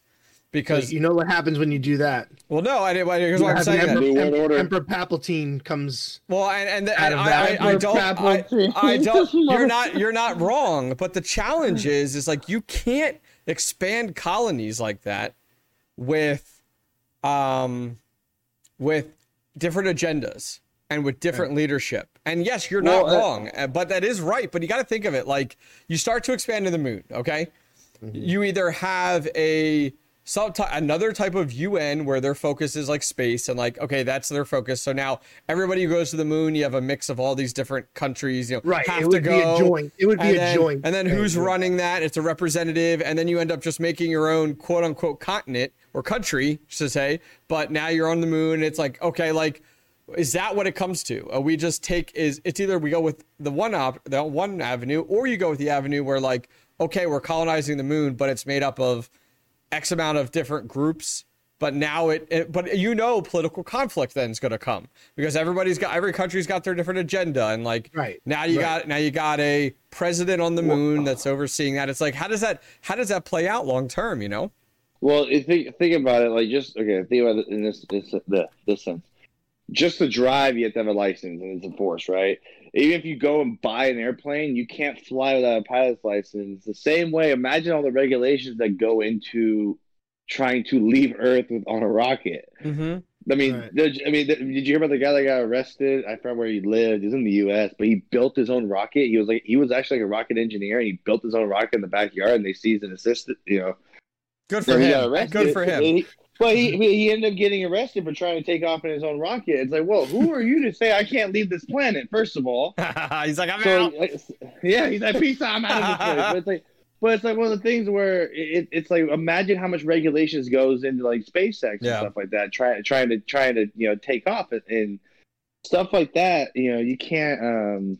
because you know what happens when you do that. well no I didn't here's You why I'm have saying Emperor, that. New World Emperor, Order. Emperor Palpatine comes. Well, and and, Out and of I, that. I, I don't, I, I don't. You're not, you're not wrong. But the challenge is, is like you can't expand colonies like that with, um, with different agendas and with different leadership. And yes, you're not Well, uh, wrong, uh, but that is right. But you got to think of it like you start to expand to the moon. Okay, you either have a some ty- another type of UN where their focus is like space and like okay that's their focus. So now everybody who goes to the moon, you have a mix of all these different countries. You know, Right, have it to would be a go. joint- it would be and a then, joint And then who's yeah. running that? It's a representative, and then you end up just making your own quote unquote continent or country to say. But now you're on the moon. It's like okay, like is that what it comes to? Uh, we just take is it's either we go with the one op the one avenue, or you go with the avenue where like okay, we're colonizing the moon, but it's made up of X amount of different groups. But now it, it but you know, political conflict then is going to come because everybody's got every country's got their different agenda, and like Right, now you right. got now you got a president on the moon uh, that's overseeing that. It's like how does that how does that play out long term? You know? Well, if think think about it, like just okay. Think about it in this this the this sense. Just to drive, you have to have a license, and it's enforced, right? Even if you go and buy an airplane, you can't fly without a pilot's license. The same way, imagine all the regulations that go into trying to leave Earth with, on a rocket. Mm-hmm. I mean, Right. did, I mean, did you hear about the guy that got arrested? I forgot where he lived. He's in the U.S., but he built his own rocket. He was like, he was actually like a rocket engineer, and he built his own rocket in the backyard. And they seized an assistant, you know, Good for then got him. arrested. Good for him. He, well, he he ended up getting arrested for trying to take off in his own rocket. It's like, well, who are you to say I can't leave this planet? First of all, He's like I'm so out. like, yeah, he's like, peace out, I'm out of this place. But it's like, but it's like one of the things where it, it's like, imagine how much regulations goes into like SpaceX and stuff like that, trying trying to trying to you know take off and, and stuff like that. You know, you can't um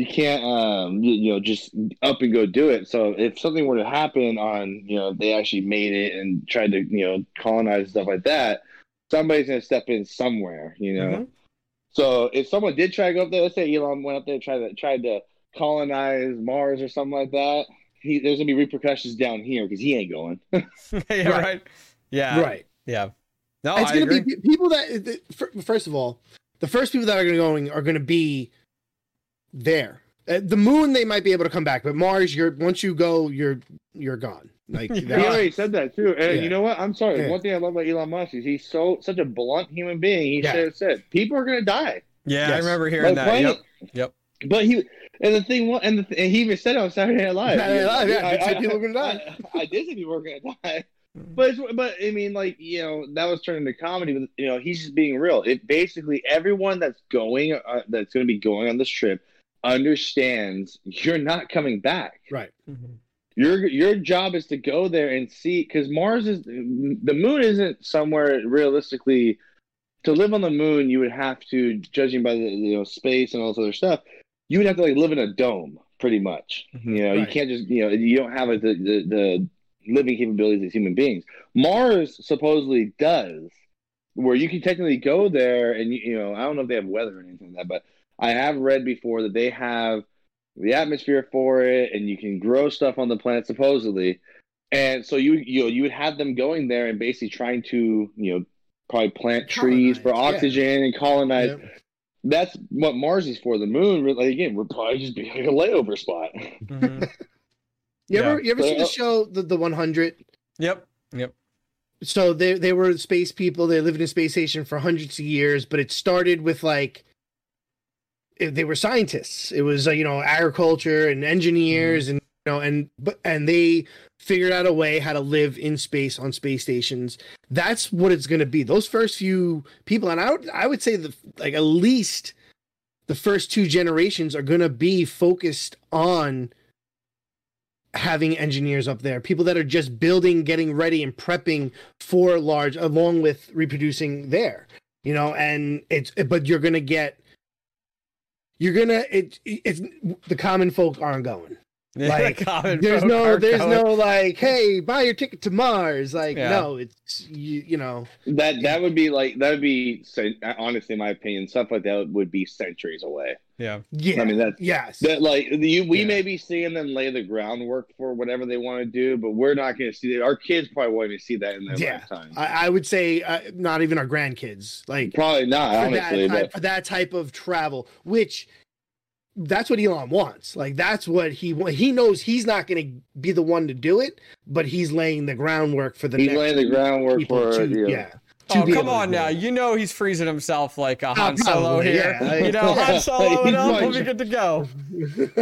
you can't um you, you know just up and go do it so if something were to happen on you know they actually made it and tried to you know colonize stuff like that somebody's going to step in somewhere you know Mhm. so if someone did try to go up there let's say elon went up there and tried to tried to colonize mars or something like that he, there's going to be repercussions down here because he ain't going yeah, Right. right. Yeah. right. Yeah. No, it's I going to agree. be people that, that first of all, the first people that are going to going are going to be there. Uh, the moon, they might be able to come back, but Mars, you're once you go, you're you're gone. Like Yeah. He already said that too. And Yeah. you know what? I'm sorry. Yeah. One thing I love about Elon Musk is he's so such a blunt human being. He Yeah. should have said people are gonna die. Yeah, I remember hearing Like, that. plain- Yep. Yep. But he and the thing was, and, the, and he even said it on Saturday Night Live. Saturday Night Live, yeah, I, he I- people were gonna die. I, I did say people were gonna die. But it's, but I mean, like you know, that was turned into comedy. But you know, he's just being real. It basically everyone that's going, uh, that's going to be going on this trip, understands you're not coming back. right. Your your job is to go there and see because Mars is the moon isn't somewhere realistically. To live on the moon, you would have to, judging by the you know space and all this other stuff, you would have to like live in a dome, pretty much. Mhm. You know, you can't just you know you don't have like, the, the the living capabilities as human beings. Mars supposedly does, where you can technically go there and you, you know I don't know if they have weather or anything like that, but I have read before that they have the atmosphere for it, and you can grow stuff on the planet supposedly. And so you you know, you would have them going there and basically trying to you know probably plant trees for Colonize, yeah. oxygen and colonize. Yeah. That's what Mars is for. The moon, really, again, we're probably just being like a layover spot. Mhm. You Yeah. ever you ever see the Uh, show the the 100? Yep. Yep. So they they were space people. They lived in a space station for hundreds of years, but it started with like they were scientists. It was uh, you know agriculture and engineers and you know and but and they figured out a way how to live in space on space stations. That's what it's going to be. Those first few people, and I would I would say the like at least the first two generations are going to be focused on having engineers up there, people that are just building, getting ready, and prepping for large, along with reproducing there. You know, and it's but you're gonna get, you're gonna it it's the common folk aren't going. Like, Common There's no there's going. no like, hey, buy your ticket to Mars. Like, Yeah. no, it's you, you know, That that would be like that would be honestly, in my opinion, stuff like that would be centuries away. Yeah. yeah, I mean, that's yes, that like you, we Yeah. may be seeing them lay the groundwork for whatever they want to do, but we're not going to see it. Our kids probably won't even see that in their Yeah. lifetime. I, I would say uh, not even our grandkids. Like, Probably not, for honestly. that, type, But for that type of travel, which that's what Elon wants. Like that's what he wa- he knows he's not going to be the one to do it, but he's laying the groundwork for the he's next laying the groundwork for to, you know, yeah. To Oh, be come able on do now. it. You know he's freezing himself like a oh, Han Oh, Solo probably, here. yeah. You know, Han Solo He's it up, like- we'll be good to go.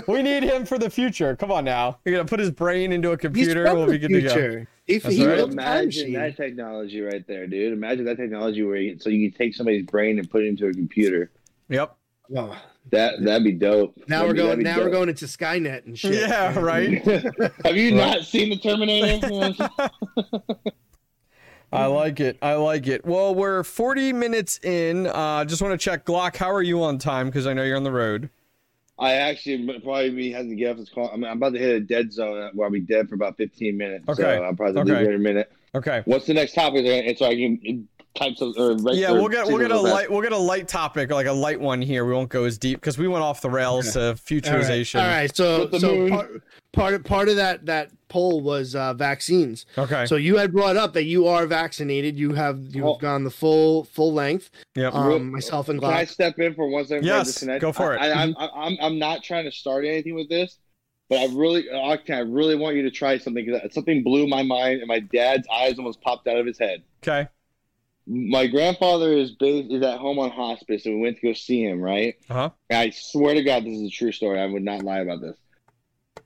We need him for the future. Come on now. You're going to put his brain into a computer, from we'll be good to go. If That's he right. built a time Imagine that technology right there, dude. Imagine that technology where you, so you can take somebody's brain and put it into a computer. Yep. oh, That that'd be dope. now That'd we're be- going. that'd be Now we're going into Skynet and shit. Yeah, right. Have you not seen the Terminator? I like it. I like it. Well, we're 40 minutes in. Uh, just want to check Glock. How are you on time? Because I know you're on the road. I actually probably be having to get off this call. I mean, I'm about to hit a dead zone where I'll be dead for about 15 minutes. Okay. So I'll probably leave Okay. here in a minute. Okay. What's the next topic? And so I can type some or write Yeah, we'll get we'll get a real fast. light we'll get a light topic like a light one here. We won't go as deep because we went off the rails to futurization. All right. So so part, part part of that that poll was uh, vaccines. Okay. So you had brought up that you are vaccinated. You have you've Oh. gone the full full length. Yeah. Um, myself and Can I step in for one second? I Yes, disconnect? go for it. I, I, I'm, I'm, I'm not trying to start anything with this, but I really, Octane, I really want you to try something because something blew my mind, and my dad's eyes almost popped out of his head. okay. My grandfather is based, is at home on hospice, and we went to go see him. Right? Uh huh. I swear to God, this is a true story. I would not lie about this.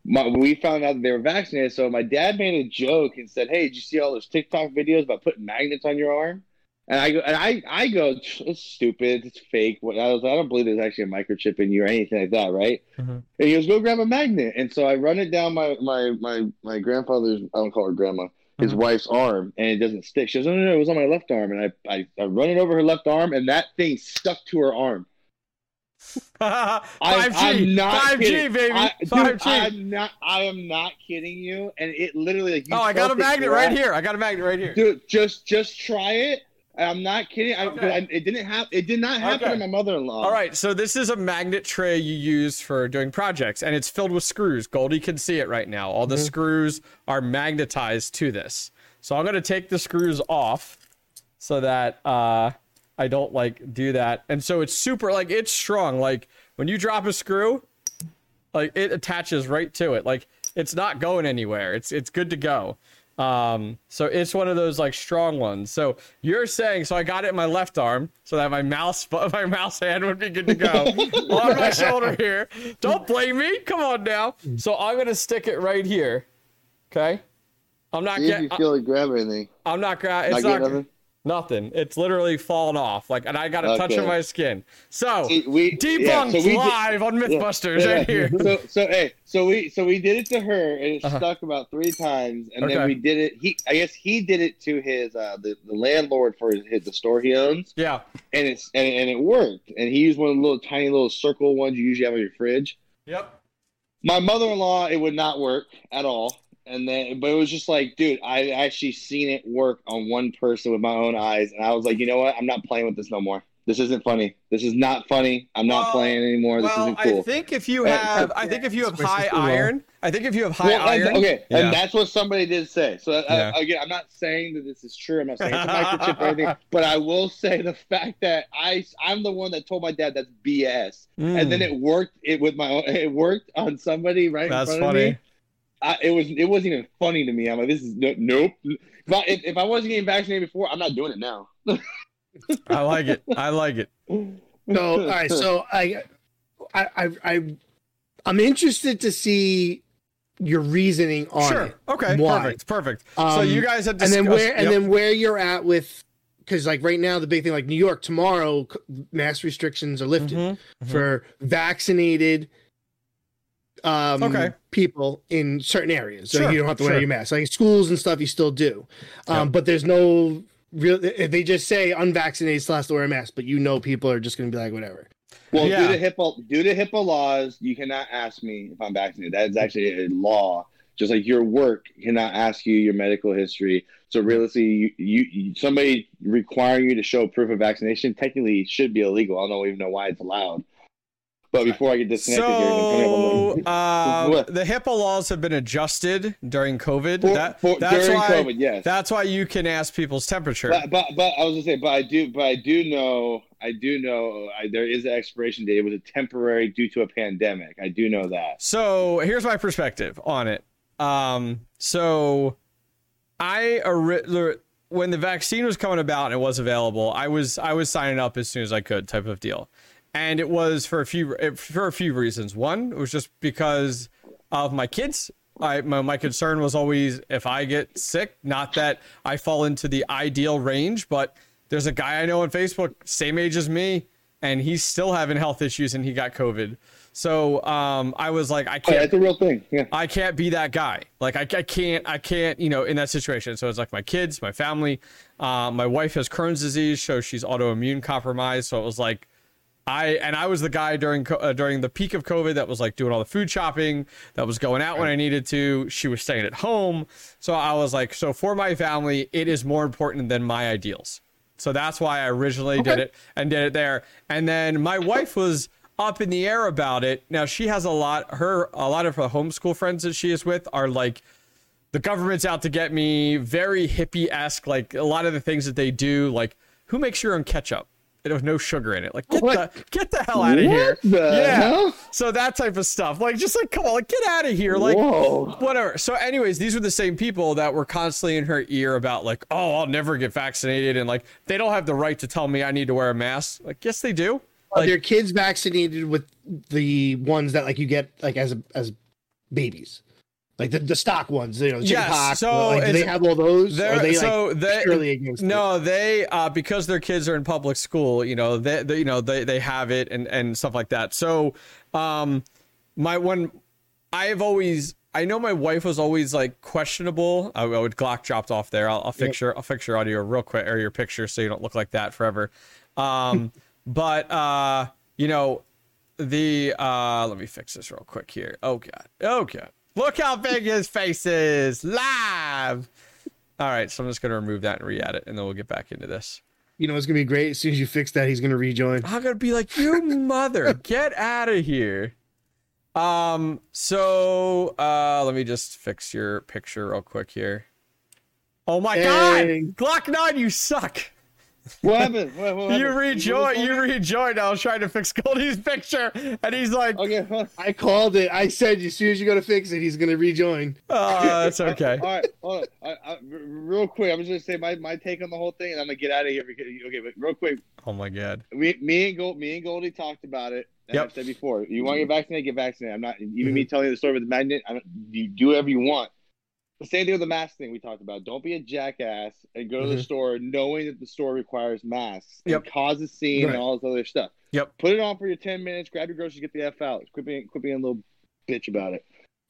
My, we found out that they were vaccinated, so my dad made a joke and said, "Hey, did you see all those TikTok videos about putting magnets on your arm?" And I go, and I, I go, it's stupid, it's fake. What I was, I don't believe there's actually a microchip in you or anything like that, right? Mhm. And he goes, go grab a magnet. And so I run it down my my my my grandfather's, I don't call her grandma, his Mhm. wife's arm, and it doesn't stick. She goes, no, no, no, it was on my left arm, and I, I, I run it over her left arm, and that thing stuck to her arm. I- 5G. I'm not 5G, kidding. baby. I, dude, 5G. I'm not. I am not kidding you. And it literally like. you oh, I got a magnet right here. I got a magnet right here. Dude, just just try it. I'm not kidding. I, Okay. I, it didn't happen. It did not happen Okay. to my mother-in-law. All right, so this is a magnet tray you use for doing projects, and it's filled with screws. Goldie can see it right now. All the Mm-hmm. screws are magnetized to this. So I'm gonna take the screws off so that uh, I don't like do that. And so it's super like it's strong. Like when you drop a screw, like it attaches right to it. Like it's not going anywhere. It's it's good to go. Um, so it's one of those like strong ones. So you're saying, so I got it in my left arm so that my mouse, my mouse hand would be good to go on my shoulder here. Don't blame me. Come on now. So I'm gonna stick it right here. Okay. I'm not getting. you feel like grab anything. I'm not grabbing. Not It's getting not. Nothing? It's literally fallen off. Like, and I got a touch of my skin. So See, we debunked yeah, so we did- live on MythBusters yeah, right here. So so hey, so we so we did it to her and it Uh-huh. stuck about three times, and Okay. then we did it. He I guess he did it to his uh the, the landlord for his, his the store he owns, Yeah. and it's and, and it worked. And he used one of the little tiny little circle ones you usually have on your fridge. Yep. My mother in law, it would not work at all. And then, but it was just like, dude, I actually seen it work on one person with my own eyes, and I was like, you know what? I'm not playing with this no more. This isn't funny. This is not funny. I'm not Well- playing anymore. This Well, isn't cool. I think if you have, I think if you have high this to low. iron, I think if you have high Well, iron. okay, Yeah. and that's what somebody did say. So uh, Yeah. again, I'm not saying that this is true. I'm not saying it's a microchip or anything, but I will say the fact that I I'm the one that told my dad that's BS, Mm, and then it worked. It with my own, it worked on somebody right that's in front funny. of me. I, it was it wasn't even funny to me. I'm like, this is no, nope. If I, if, if I wasn't getting vaccinated before, I'm not doing it now. I like it. I like it. So all right, so I, I, I, I I'm interested to see your reasoning on Sure. it. Okay. Why? Perfect. Perfect. so Um, you guys had and then where and then where you're at with because like right now the big thing like New York tomorrow mass restrictions are lifted Mhm, mhm. for vaccinated um Okay. people in certain areas so Sure, you don't have to wear sure. your mask like schools and stuff you still do um but there's no real they just say unvaccinated still has to wear a mask but you know people are just going to be like whatever Well, Yeah. due to HIPAA, due to HIPAA laws, you cannot ask me if I'm vaccinated. That is actually a law. Just like your work cannot ask you your medical history. So realistically, you, you, you somebody requiring you to show proof of vaccination technically should be illegal. I don't even know why it's allowed. But before I get disconnected here, So the- uh, the HIPAA laws have been adjusted during COVID. For- that, for- that's during why. COVID, yes. That's why you can ask people's temperature. But, but but I was gonna say, but I do, but I do know, I do know, I, there is an expiration date. It was a temporary due to a pandemic. I do know that. So here's my perspective on it. Um, so I when the vaccine was coming about and it was available, I was I was signing up as soon as I could, type of deal, and it was for a few for a few reasons. One, it was just because of my kids. I my, my concern was always if I get sick, not that I fall into the ideal range, but there's a guy I know on Facebook, same age as me, and he's still having health issues and he got COVID. So um, I was like, I can't that's a real thing. Yeah. I can't be that guy. Like I, I can't, I can't, you know, in that situation. So it's like my kids, my family. Uh, my wife has Crohn's disease, so she's autoimmune compromised. So it was like, I and I was the guy during uh, during the peak of COVID that was like doing all the food shopping, that was going out when I needed to. She was staying at home, so I was like, so for my family, it is more important than my ideals. So that's why I originally did it and did it there. And then my wife was up in the air about it. Now she has a lot her a lot of her homeschool friends that she is with are like the government's out to get me, very hippie esque, like a lot of the things that they do, like who makes your own ketchup? There's no sugar in it. Like get What? the get the hell out of here. What yeah. hell? So that type of stuff. Like just like come on, like get out of here. Like Whoa. whatever. So, anyways, these were the same people that were constantly in her ear about like, oh, I'll never get vaccinated, and like they don't have the right to tell me I need to wear a mask. Like, yes, they do. are Like, their kids vaccinated with the ones that like you get like as as babies like the, the stock ones you know Yes, pox, so like, do they have all those they're- are they so like they- purely against no, they uh, because their kids are in public school, you know, they, they you know they they have it and and stuff like that. So, um, my one, I've always. I know my wife was always like questionable. I, I would Glock dropped off there. I'll, I'll fix your I'll fix your audio real quick or your picture so you don't look like that forever. Um, but uh, you know, the uh, let me fix this real quick here. Oh god, oh god, look how big his face is live. All right, so I'm just gonna remove that and re-add it, and then we'll get back into this. you know it's gonna be great as soon as you fix that he's gonna rejoin I'm gonna be like, you mother, get out of here. Um, so uh let me just fix your picture real quick here. Oh my god! Glock 9, you suck. What happened? What, what You rejoined. You You rejoined. I was trying to fix Goldie's picture, and he's like, Okay. hold. I called it. I said as soon as you go to fix it, he's gonna rejoin. "Oh, that's okay." All right, hold on. I, I, r- real quick, I'm just gonna say my, my take on the whole thing, and I'm gonna get out of here because okay. But real quick, Oh my god. we, me and Gold, me and Goldie talked about it. And Yep. I've said before, you want to get vaccinated, get vaccinated. I'm not even mm-hmm. me telling you the story with the magnet. I don't, you do whatever you want. The same thing with the mask thing we talked about. Don't be a jackass and go to the Mhm. store knowing that the store requires masks Yep. and cause a scene Right. and all this other stuff. Yep. Put it on for your 10 minutes, grab your groceries, get the F out. Quit being, quit being a little bitch about it.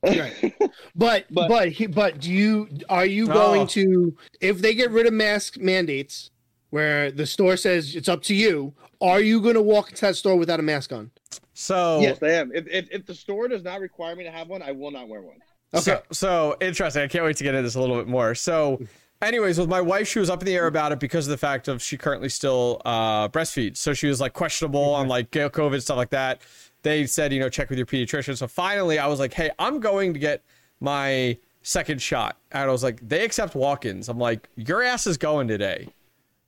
Right. But But- but he, but do you are you Oh. going to if they get rid of mask mandates where the store says it's up to you, are you going to walk into that store without a mask on? So yes, I am. If, if, if the store does not require me to have one, I will not wear one. Okay. So, so interesting. I can't wait to get into this a little bit more. So, anyways, with my wife, she was up in the air about it because of the fact of she currently still uh, breastfeeds. So she was like questionable on like COVID stuff like that. They said, you know, check with your pediatrician. So finally, I was like, hey, I'm going to get my second shot. And I was like, they accept walk-ins. I'm like, your ass is going today.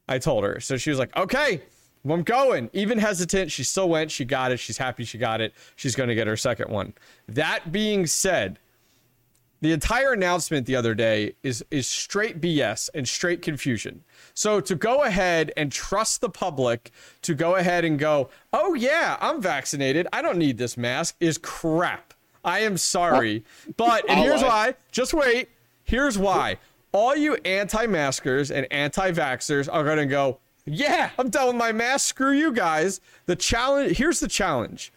I told her. So she was like, okay, I'm going. Even hesitant, she still went. She got it. She's happy she got it. She's going to get her second one. That being said, the entire announcement the other day is is straight BS and straight confusion. So to go ahead and trust the public to go ahead and go, "Oh yeah, I'm vaccinated. I don't need this mask." is crap. I am sorry. But and here's why. Just wait. Here's why. All you anti-maskers and anti-vaxxers are going to go, "Yeah, I'm done with my mask. Screw you guys." The challenge, here's the challenge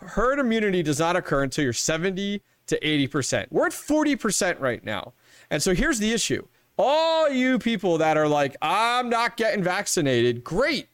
herd immunity does not occur until you're 70 to 80%. We're at 40% right now. And so here's the issue. All you people that are like, I'm not getting vaccinated, great.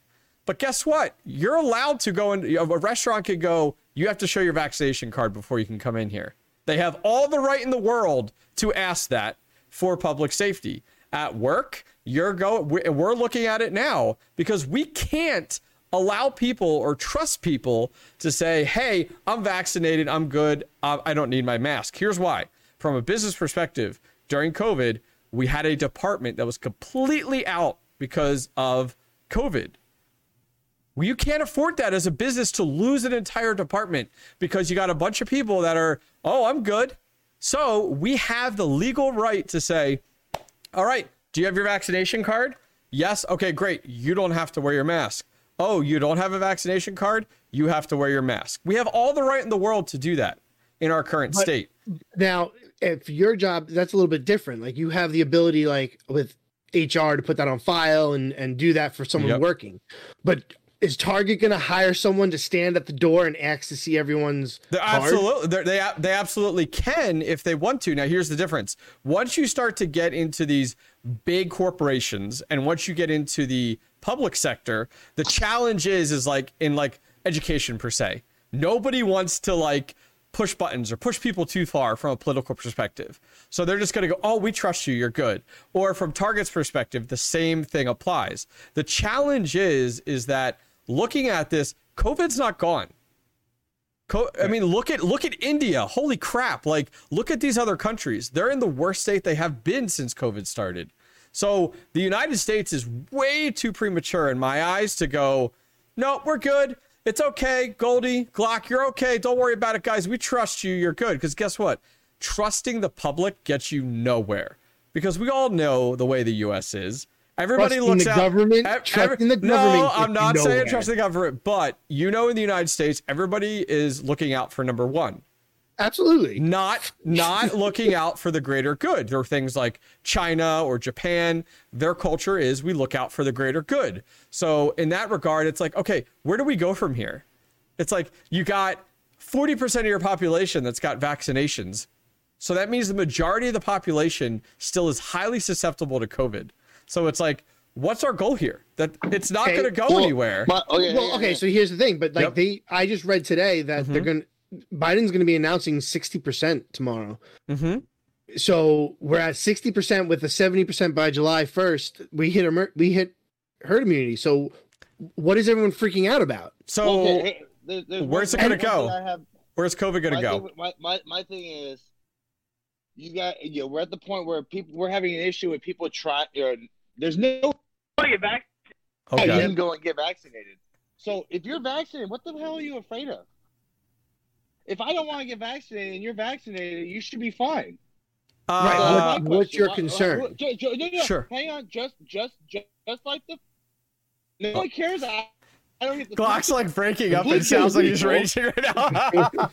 But guess what? You're allowed to go in, a restaurant could go, you have to show your vaccination card before you can come in here. They have all the right in the world to ask that for public safety. At work, you're go we- we're looking at it now because we can't allow people or trust people to say, "Hey, I'm vaccinated, I'm good, I I don't need my mask." Here's why. From a business perspective, during COVID, we had a department that was completely out because of COVID. Well, you can't afford that as a business to lose an entire department because you got a bunch of people that are, oh, I'm good. So we have the legal right to say, all right, do you have your vaccination card? Yes. Okay, great. You don't have to wear your mask. Oh, you don't have a vaccination card? You have to wear your mask. We have all the right in the world to do that in our current But- state. Now, if your job, that's a little bit different. Like you have the ability, like with HR, to put that on file and and do that for someone Yep. working. But is Target going to hire someone to stand at the door and ask to see everyone's They're absolutely, they're, they they absolutely can if they want to. Now, here's the difference: once you start to get into these big corporations, and once you get into the public sector, the challenge is is like in like education per se. Nobody wants to like push buttons or push people too far from a political perspective. So they're just going to go, "Oh, we trust you, you're good." Or from Target's perspective, the same thing applies. The challenge is is that looking at this, COVID's not gone. Co- I mean, look at look at India. Holy crap! Like, look at these other countries. They're in the worst state they have been since COVID started. So the United States is way too premature in my eyes to go. No, we're good. It's okay, Goldie Glock. You're okay. Don't worry about it, guys. We trust you. You're good. Because guess what? Trusting the public gets you nowhere. Because we all know the way the U.S. is. Everybody Trusting looks the out. government- ev- trusting the no, government I'm not saying trust the government, but you know, in the United States, everybody is looking out for number one, Absolutely. not not looking out for the greater good. There are things like China or Japan. Their culture is we look out for the greater good. So in that regard, it's like, okay, where do we go from here? It's like you got 40% of your population that's got vaccinations. So that means the majority of the population still is highly susceptible to COVID. So it's like, what's our goal here? That it's not Okay, going to go well, anywhere. My, okay, well, yeah, okay. yeah. So here's the thing, but like Yep. they, I just read today that they're Mhm. going. to Biden's going to be announcing sixty percent tomorrow. hmm So we're at sixty percent with a seventy percent by July first. We hit emer- we hit herd immunity. So what is everyone freaking out about? So okay, hey, there- there's where's one- it gonna go? Have, where's COVID going to go? Thing, my, my my thing is, you got you know, we're at the point where people we're having an issue with people trying. You know, there's no want to get back. Oh, you can go and get vaccinated. So if you're vaccinated, what the hell are you afraid of? If I don't want to get vaccinated and you're vaccinated, you should be fine. Right, Uh, what- what's your Why- concern? uh, ju- ju- no, no, no. Sure. Hang on, just, just, just, just like the. No one cares. I, I don't get the. Glock's like breaking up. Blue It sounds like he's raging right now.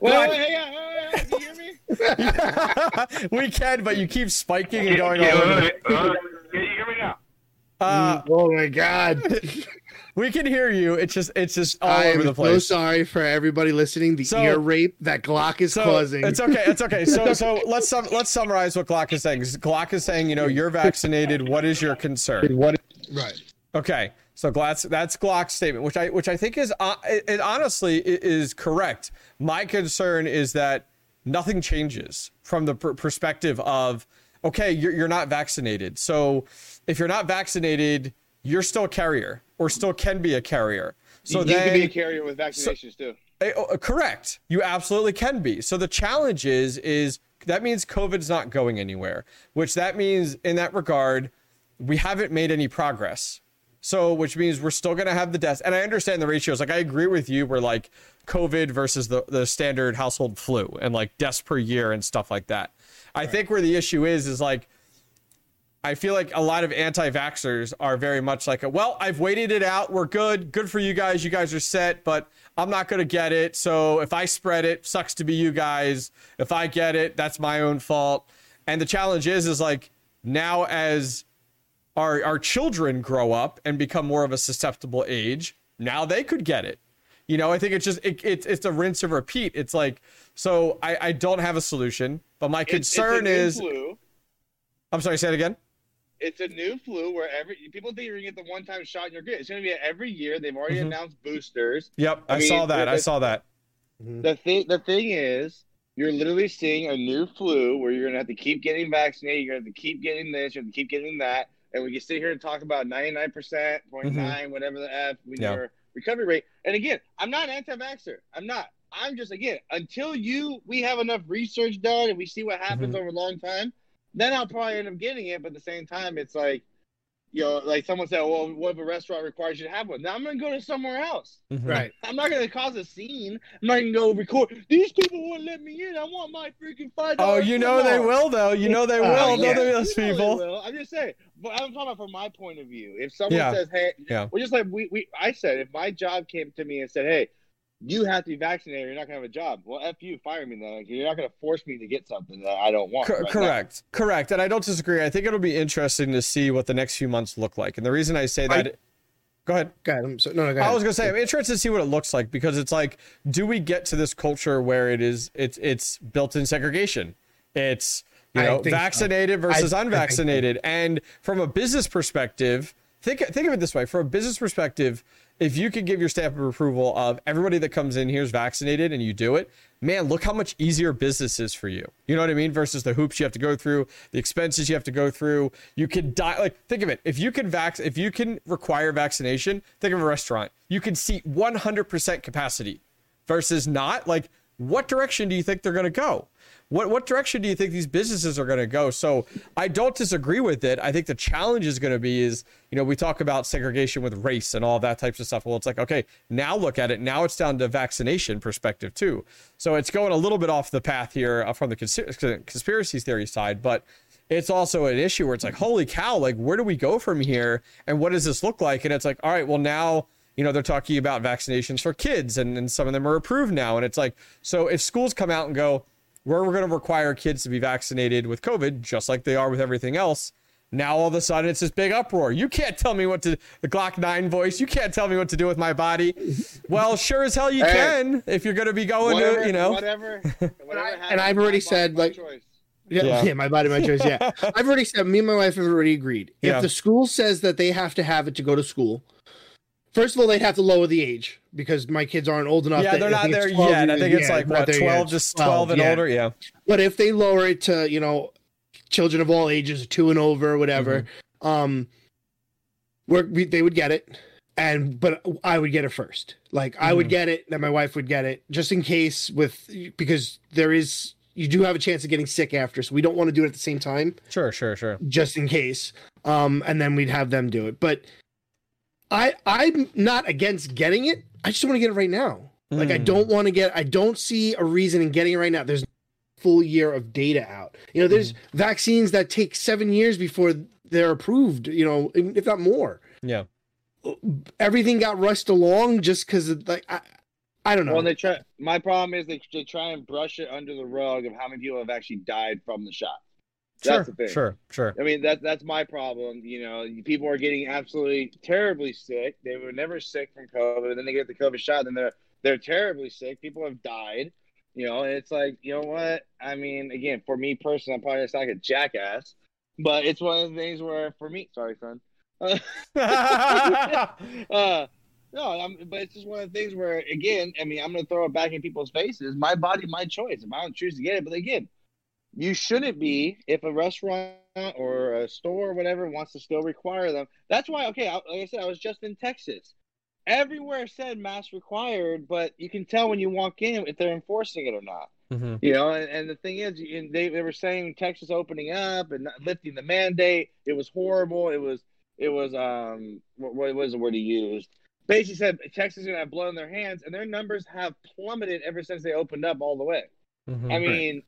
Wait, wait, hang on, hang on, Can you hear me? we can, but you keep spiking and going Yeah, all over. wait, wait. Uh, Can you hear me now? Uh, oh my god! we can hear you. It's just it's just all I over am the so sorry for everybody listening. The So- ear rape that Glock is So causing. it's okay. It's okay. So so let's sum, let's summarize what Glock is saying. Glock is saying, you know, you're vaccinated. What is your concern? What? Right. Okay. So Glock's, that's Glock's statement, which I which I think is uh, it, it honestly is correct. My concern is that nothing changes from the per- perspective of okay, you're you're not vaccinated. So if you're not vaccinated, you're still a carrier or still can be a carrier. So you then can be a carrier with vaccinations too. uh, uh, correct. You absolutely can be. So the challenge is is that means COVID's not going anywhere, which that means in that regard, we haven't made any progress. So which means we're still going to have the deaths. And I understand the ratios. Like I agree with you. We're like COVID versus the the standard household flu and like deaths per year and stuff like that. I think where the issue is is like I feel like a lot of anti-vaxxers are very much like, well, I've waited it out. We're good. Good for you guys. You guys are set, but I'm not going to get it. So if I spread it, sucks to be you guys. If I get it, that's my own fault. And the challenge is, is like now as our our children grow up and become more of a susceptible age, now they could get it. You know, I think it's just it, it, it's a rinse and repeat. It's like so I, I don't have a solution, but my It's- it's concern is flu. I'm sorry, say it again. It's a new flu where every people think you're gonna get the one time shot and you're good. It's gonna be every year. They've already Mhm. announced boosters. Yep, I, I mean, saw that. I saw that. The thing the thing is you're literally seeing a new flu where you're gonna have to keep getting vaccinated, you're gonna have to keep getting this, you're gonna keep getting that. And we can sit here and talk about 99%, 0.9, whatever the F with Mm-hmm. Your recovery rate. And again, I'm not an anti-vaxxer. I'm not. I'm just again, until you we have enough research done and we see what happens Mhm. over a long time, then I'll probably end up getting it. But at the same time, it's like, you know, like someone said, well, what if a restaurant requires you to have one? Now I'm gonna go to somewhere else. Mhm. Right. I'm not gonna cause a scene. I'm not gonna go record. These people won't let me in. I want my freaking five. Oh, you know they will though. You know they will. Oh, Know yeah. they- those people. I'm just saying. But I'm talking about from my point of view. If someone Yeah. says, "Hey," Yeah. well, just like we, we, I said, if my job came to me and said, "Hey," you have to be vaccinated. Or you're not gonna have a job. Well, f you, fire me then. Like, you're not gonna force me to get something that I don't want. Cor- right now. correct. Correct. And I don't disagree. I think it'll be interesting to see what the next few months look like. And the reason I say I- that Go ahead. God, I'm so, no, no, go I was gonna say I'm interested to see what it looks like because it's like, do we get to this culture where it is it's it's built in segregation? It's you know think so. vaccinated versus I- I think so. unvaccinated. And from a business perspective, think think of it this way: from a business perspective, if you could give your stamp of approval of everybody that comes in here is vaccinated and you do it, man, look how much easier business is for you. You know what I mean? Versus the hoops you have to go through, the expenses you have to go through. You could die. Like think of it: if you can vac, if you can require vaccination, think of a restaurant. You can seat 100% capacity versus not. Like, what direction do you think they're going to go? What what direction do you think these businesses are going to go? So I don't disagree with it. I think the challenge is going to be is you know we talk about segregation with race and all that types of stuff. Well, it's like okay, now look at it. Now it's down to vaccination perspective too. So it's going a little bit off the path here uh, from the cons- conspiracy theory side, but it's also an issue where it's like holy cow, like where do we go from here, and what does this look like? And it's like all right, well now you know they're talking about vaccinations for kids and, and some of them are approved now and it's like so if schools come out and go we're, we're going to require kids to be vaccinated with covid just like they are with everything else now all of a sudden it's this big uproar you can't tell me what to the glock 9 voice you can't tell me what to do with my body well sure as hell you Hey. can if you're going to be going Whatever, to you know whatever. whatever and I've already said, like- Yeah, Yeah. yeah, my body, my choice. Yeah, I've already said. Me and my wife have already agreed. If Yeah. the school says that they have to have it to go to school, first of all, they'd have to lower the age because my kids aren't old enough. yeah they're not there 12 yet i think it's like what 12 just 12 and yeah. older yeah But if they lower it to you know, children of all ages, two and over, whatever, Mm-hmm. um, they would get it, and but I would get it first. Like I Mm-hmm. would get it, then my wife would get it, just in case with because there is you do have a chance of getting sick after, so we don't want to do it at the same time sure sure sure just in case. Um, and then we'd have them do it. But I I'm not against getting it. I just want to get it right now. Like I Mm. don't want to get. I don't see a reason in getting it right now. There's full year of data out. You know, there's vaccines that take seven years before they're approved. You know, if not more. Yeah. Everything got rushed along just because like I, I don't know. Well, they try. My problem is they, they try and brush it under the rug of how many people have actually died from the shot. Sure. That's the thing. Sure. Sure. I mean, that that's my problem. You know, people are getting absolutely terribly sick. They were never sick from COVID, and then they get the COVID shot, and they're they're terribly sick. People have died. You know, and it's like, you know what? I mean, again, for me personally, I'm probably just like a jackass, but it's one of the things where, for me, sorry, son. uh, no, I'm, but it's just one of the things where, again, I mean, I'm going to throw it back in people's faces. My body, my choice. If I don't choose to get it, but again, you shouldn't be if a restaurant or a store or whatever wants to still require them. That's why, okay, I, like I said, I was just in Texas. Everywhere said mask required, but you can tell when you walk in if they're enforcing it or not. Mhm. You know, and, and the thing is, they, they were saying Texas opening up and lifting the mandate. It was horrible. It was, it was, um, what, what was the word he used? Basically said Texas is going to have blood in their hands, and their numbers have plummeted ever since they opened up all the way. Mhm. I mean,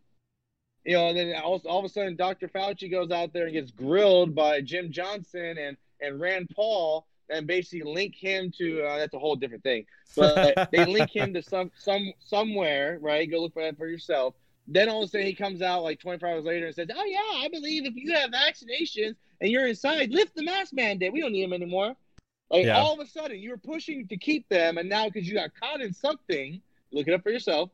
you know, and then all, all of a sudden Dr. Fauci goes out there and gets grilled by Jim Johnson and, and Rand Paul and basically link him to uh, that's a whole different thing. But they link him to some some somewhere, right? Go look for that for yourself. Then all of a sudden he comes out like 24 hours later and says, "Oh yeah, I believe if you have vaccinations and you're inside, lift the mask mandate. We don't need them anymore." Like Yeah. all of a sudden you were pushing to keep them, and now because you got caught in something, look it up for yourself.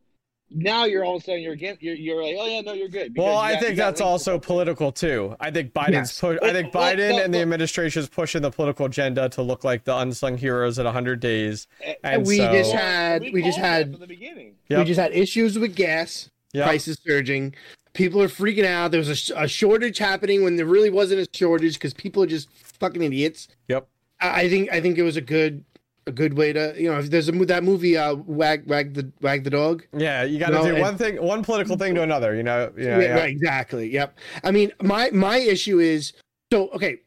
Now you're all of a sudden you're again you're, you're like, oh yeah, no, you're good. Well, you I got- think that's also something. political too. I think Biden's Yes. push. I think Well, Biden well, and the well- administration is pushing the political agenda to look like the unsung heroes at 100 days. And we so- just had we just had from the beginning. Yep. we just had issues with gas Yep. prices surging. People are freaking out. There was a, sh- a shortage happening when there really wasn't a shortage because people are just fucking idiots. Yep. I I think I think it was a good a good way to you know if there's a that movie uh wag wag the wag the dog Yeah, you got to No, do and- one thing, one political thing to another. You know. Yeah. Yeah, yeah. right, exactly. Yep. I mean, my my issue is so okay.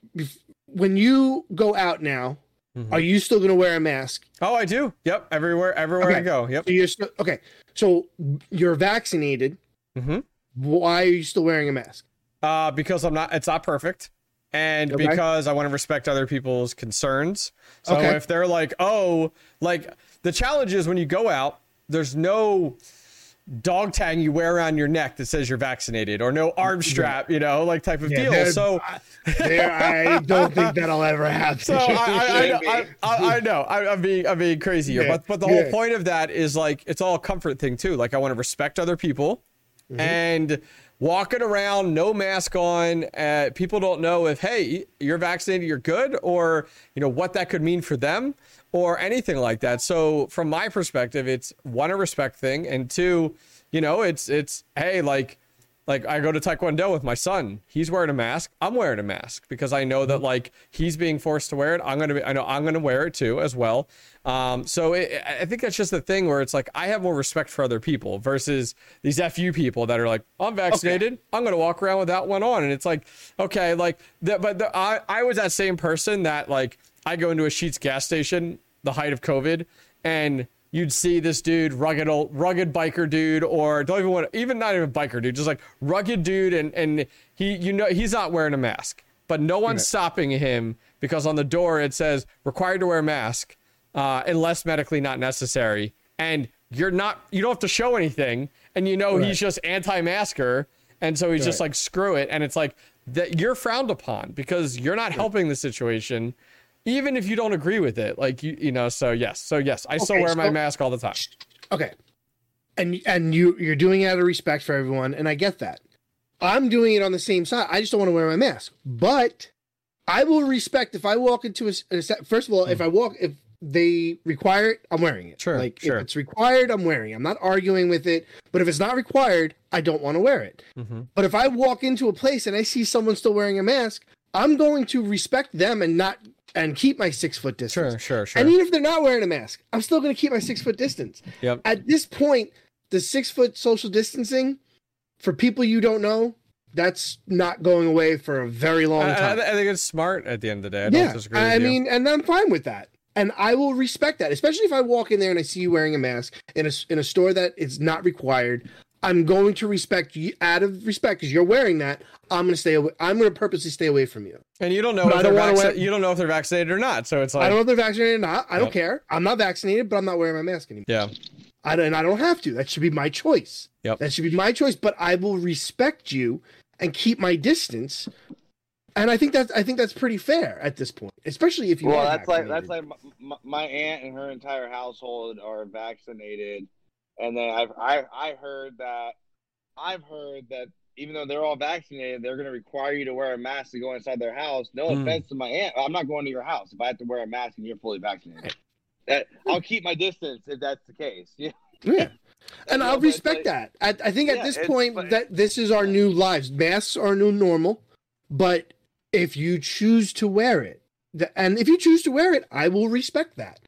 When you go out now, Mhm. are you still going to wear a mask? Oh, I do. Yep. Everywhere, everywhere I go. Yep. So you're still okay. So you're vaccinated. Mhm. Why are you still wearing a mask? Uh, because I'm not. It's not perfect. And Okay. because I want to respect other people's concerns. So Okay. if they're like, oh, like the challenge is when you go out, there's no dog tag you wear around your neck that says you're vaccinated or no arm strap, you know, like type of Yeah, deal. So, I don't think that'll ever happen. so I, I, I, know, I, know I, I'm being I'm being crazy here, Yeah, but but the whole point of that is like it's all a comfort thing too. Like I want to respect other people, Mm-hmm. and walking around no mask on, uh, people don't know if hey you're vaccinated, you're good, or you know what that could mean for them, or anything like that. So from my perspective, it's one a respect thing, and two, you know, it's it's hey like like I go to Taekwondo with my son. He's wearing a mask. I'm wearing a mask because I know that like he's being forced to wear it. I'm gonna be. I know I'm gonna wear it too as well. Um, so it, I think that's just the thing where it's like I have more respect for other people versus these fu people that are like I'm vaccinated. I'm gonna walk around with that one on, and it's like okay, like that. But the, I I was that same person that like I go into a Sheetz gas station the height of COVID and you'd see this dude, rugged old, rugged biker dude, or don't even want, even not even biker dude, just like rugged dude, and and he, you know, he's not wearing a mask, but no one's stopping him because on the door it says required to wear a mask, uh, unless medically not necessary, and you're not, you don't have to show anything, and you know Right. he's just anti-masker, and so he's just like screw it, and it's like that you're frowned upon because you're not helping the situation even if you don't agree with it. Like you you know so yes so yes i still Okay, wear my mask all the time. Okay. And and you you're doing it out of respect for everyone and i get that. I'm doing it on the same side. I just don't want to wear my mask. But i will respect if i walk into a, first of all if i walk if they require it i'm wearing it Sure, like sure. if it's required i'm wearing it. i'm not arguing with it but if it's not required i don't want to wear it mm-hmm. but if i walk into a place and i see someone still wearing a mask i'm going to respect them and not and keep my six foot distance sure sure sure and even if they're not wearing a mask, I'm still going to keep my six foot distance. Yep. At this point, the six foot social distancing for people you don't know, that's not going away for a very long I, I, time. I think it's smart at the end of the day. I don't yeah, disagree. I mean, and I'm fine with that, and I will respect that, especially if I walk in there and I see you wearing a mask in a in a store that is not required. I'm going to respect you out of respect because you're wearing that. I'm going to stay away. I'm going to purposely stay away from you. and you don't know but if they're don't wanna vaccinated. wear- You don't know if they're vaccinated or not. So it's like, I don't know if they're vaccinated or not. I don't care. I'm not vaccinated, but I'm not wearing my mask anymore. yeah, I don't, and I don't have to. That should be my choice. Yep. That should be my choice. But I will respect you and keep my distance. And I think that's I think that's pretty fair at this point, especially if you. Well, are that's like that's like my, my, aunt and her entire household are vaccinated, and then I've I I heard that I've heard that even though they're all vaccinated, they're going to require you to wear a mask to go inside their house. No Hmm. offense to my aunt, I'm not going to your house if I have to wear a mask and you're fully vaccinated. That I'll keep my distance if that's the case. Yeah, yeah. And I'll respect like- that. I, I think at this point but- that this is our new lives. Masks are new normal, but if you choose to wear it, and if you choose to wear it, I will respect that.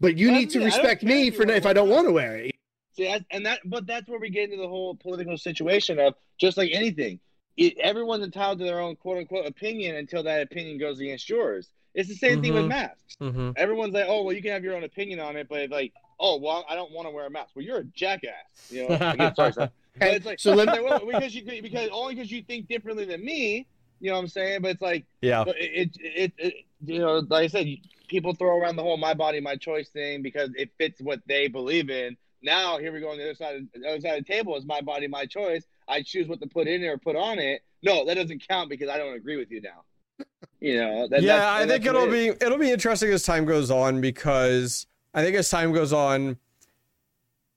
But you That's need to me. Respect me for if I don't want to wear it. See, that's, and that, but that's where we get into the whole political situation of just like anything, it, everyone's entitled to their own quote unquote opinion until that opinion goes against yours. It's the same thing with Mhm. masks. hmm Everyone's like, oh, well, you can have your own opinion on it, but it's like, oh, well, I don't want to wear a mask. Well, you're a jackass. You know, again, sorry, son. But it's like, So let it's like, well, because you because only because you think differently than me. You know what I'm saying? But it's like, yeah, but it, it, it, it, you know, like I said, people throw around the whole "my body, my choice" thing because it fits what they believe in. Now, here we go on the other side. Of, the other side of the table is my body, my choice. I choose what to put in it or put on it. No, that doesn't count because I don't agree with you now. You know. That, yeah. I think it'll it be it'll be interesting as time goes on because I think as time goes on,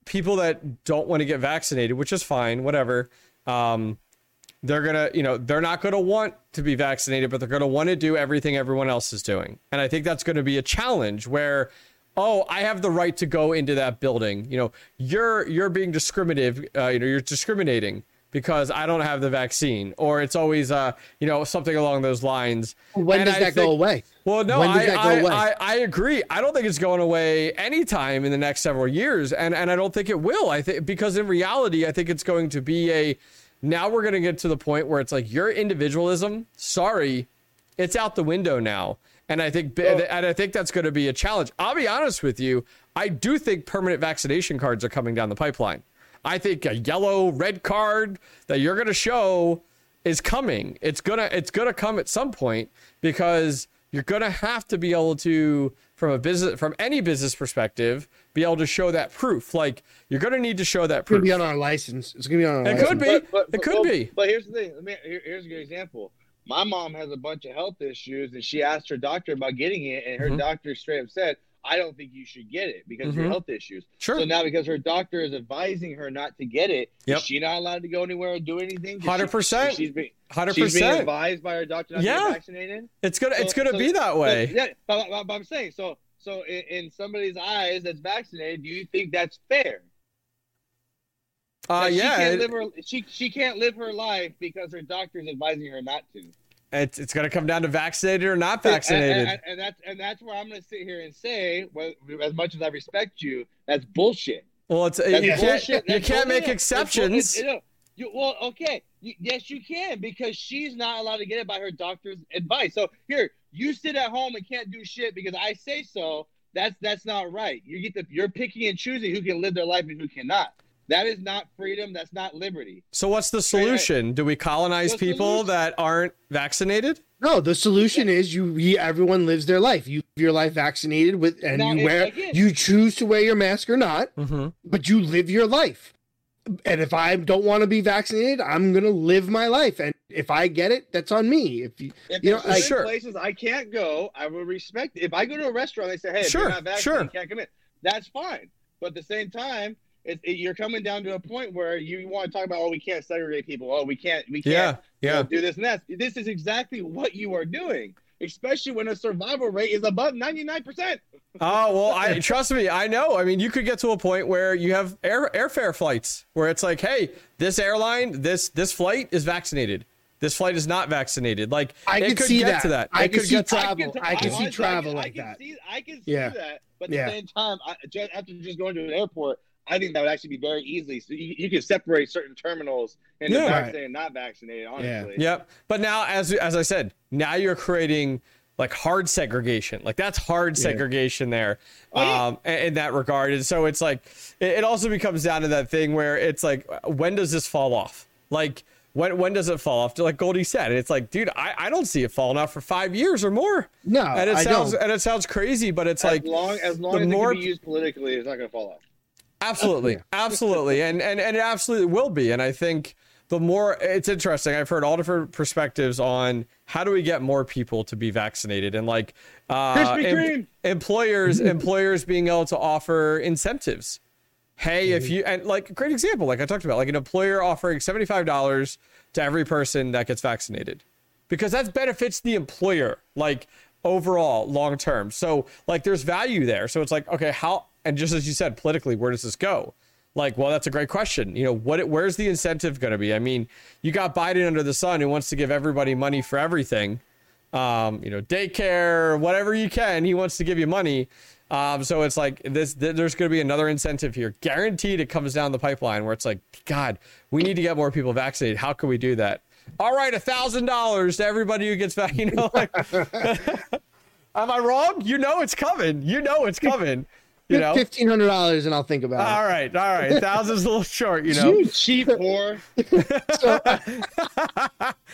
people that don't want to get vaccinated, which is fine, whatever. Um, they're gonna, you know, they're not gonna want to be vaccinated, but they're gonna want to do everything everyone else is doing, and I think that's going to be a challenge where. Oh, I have the right to go into that building. You know, you're you're being discriminative. Uh, you know, you're discriminating because I don't have the vaccine, or it's always uh, you know, something along those lines. When And does I that go away? Well, no, I, I? I, I agree. I don't think it's going away anytime in the next several years, and and I don't think it will. I think because in reality, I think it's going to be a. Now we're going to get to the point where it's like your individualism. Sorry, it's out the window now, and I think and I think that's going to be a challenge. I'll be honest with you. I do think permanent vaccination cards are coming down the pipeline. I think a yellow red card that you're going to show is coming. It's gonna it's gonna come at some point because you're gonna have to be able to from a business from any business perspective be able to show that proof. Like you're gonna need to show that It's gonna proof. be on our license. It's gonna be on our It license. could be. But, but, It could but- be. But here's the thing. Let me. Here, here's a good example. My mom has a bunch of health issues, and she asked her doctor about getting it, and her Mhm. doctor straight up said, "I don't think you should get it because of your Mhm. health issues." Sure. So now, because her doctor is advising her not to get it, Yep. is she not allowed to go anywhere or do anything? 100%. She's being, hundred percent advised by her doctor not to Yeah. get vaccinated. It's gonna it's gonna so- be that so- way. yeah, but, but, but I'm saying so. So in, in somebody's eyes that's vaccinated, do you think that's fair? Uh, yeah, she can't live her she she can't live her life because her doctor's advising her not to. it's it's gonna come down to vaccinated or not vaccinated. and, and, and that's and that's where I'm going to sit here and say, well, as much as I respect you, that's bullshit. well, it's That's you can't bullshit. you That's can't make exceptions. it's bull- it- no, you, well, okay, you, yes, you can because she's not allowed to get it by her doctor's advice. So here, you sit at home and can't do shit because I say so. That's that's not right. You get the you're picking and choosing who can live their life and who cannot. That is not freedom. That's not liberty. So what's the solution? Do we colonize The people solution- that aren't vaccinated? No, the solution is you. We, everyone lives their life. You live your life vaccinated with, and Now, you wear. again- You choose to wear your mask or not, Mm-hmm. but you live your life. And if I don't want to be vaccinated, I'm gonna live my life. And if I get it, that's on me. If you, If You know, there's Sure. places I can't go, I will respect. It. If I go to a restaurant, they say, "Hey, if Sure, you're not vaccinated, sure. you can't come in." That's fine. But at the same time, it, it- you're coming down to a point where you want to talk about, "Oh, we can't segregate people. Oh, we can't. We can't Yeah, you know, yeah. do this and that." This is exactly what you are doing, especially when the survival rate is above ninety nine percent. Oh well, I trust me. I know. I mean, you could get to a point where you have air airfare flights where it's like, hey, this airline, this this flight is vaccinated. This flight is not vaccinated. Like I it could could see get that. to that. I it could could see get to travel. I can see travel like that. I can. See, I can see Yeah. that, but at Yeah. the same time, I, just, after just going to an airport, I think that would actually be very easily. So you, you could separate certain terminals into Yeah. vaccinated and not vaccinated. Honestly, Yeah. Yep. But now, as as I said, now you're creating like hard segregation. Like that's hard segregation there, um, in, in that regard. And so it's like it, it also becomes down to that thing where it's like, when does this fall off? Like when when does it fall off? Like Goldie said, it's like, dude, I, I don't see it falling off for five years or more. No, and it I sounds don't. and it sounds crazy, but it's as like long as long the as more- it can be used politically, it's not going to fall off. Absolutely, absolutely, and and and it absolutely will be. And I think the more it's interesting, I've heard all different perspectives on how do we get more people to be vaccinated, and like uh, em- employers employers being able to offer incentives. Hey, if you and like a great example, like I talked about, like an employer offering seventy five dollars to every person that gets vaccinated, because that benefits the employer like overall long term. So like there's value there. So it's like okay, how and just as you said, politically, where does this go? Like, well, that's a great question. You know, what where's the incentive going to be? I mean, you got Biden under the sun who wants to give everybody money for everything. Um, you know, daycare, whatever you can, he wants to give you money. Um, so it's like this. Th- there's going to be another incentive here, guaranteed. It comes down the pipeline where it's like, God, we need to get more people vaccinated. How can we do that? All right, a thousand dollars to everybody who gets vaccinated. You know, like, am I wrong? You know it's coming. You know it's coming. You know. Fifteen hundred dollars, and I'll think about it. All right, all right. Thousand's a little short, you know. You cheap whore. So,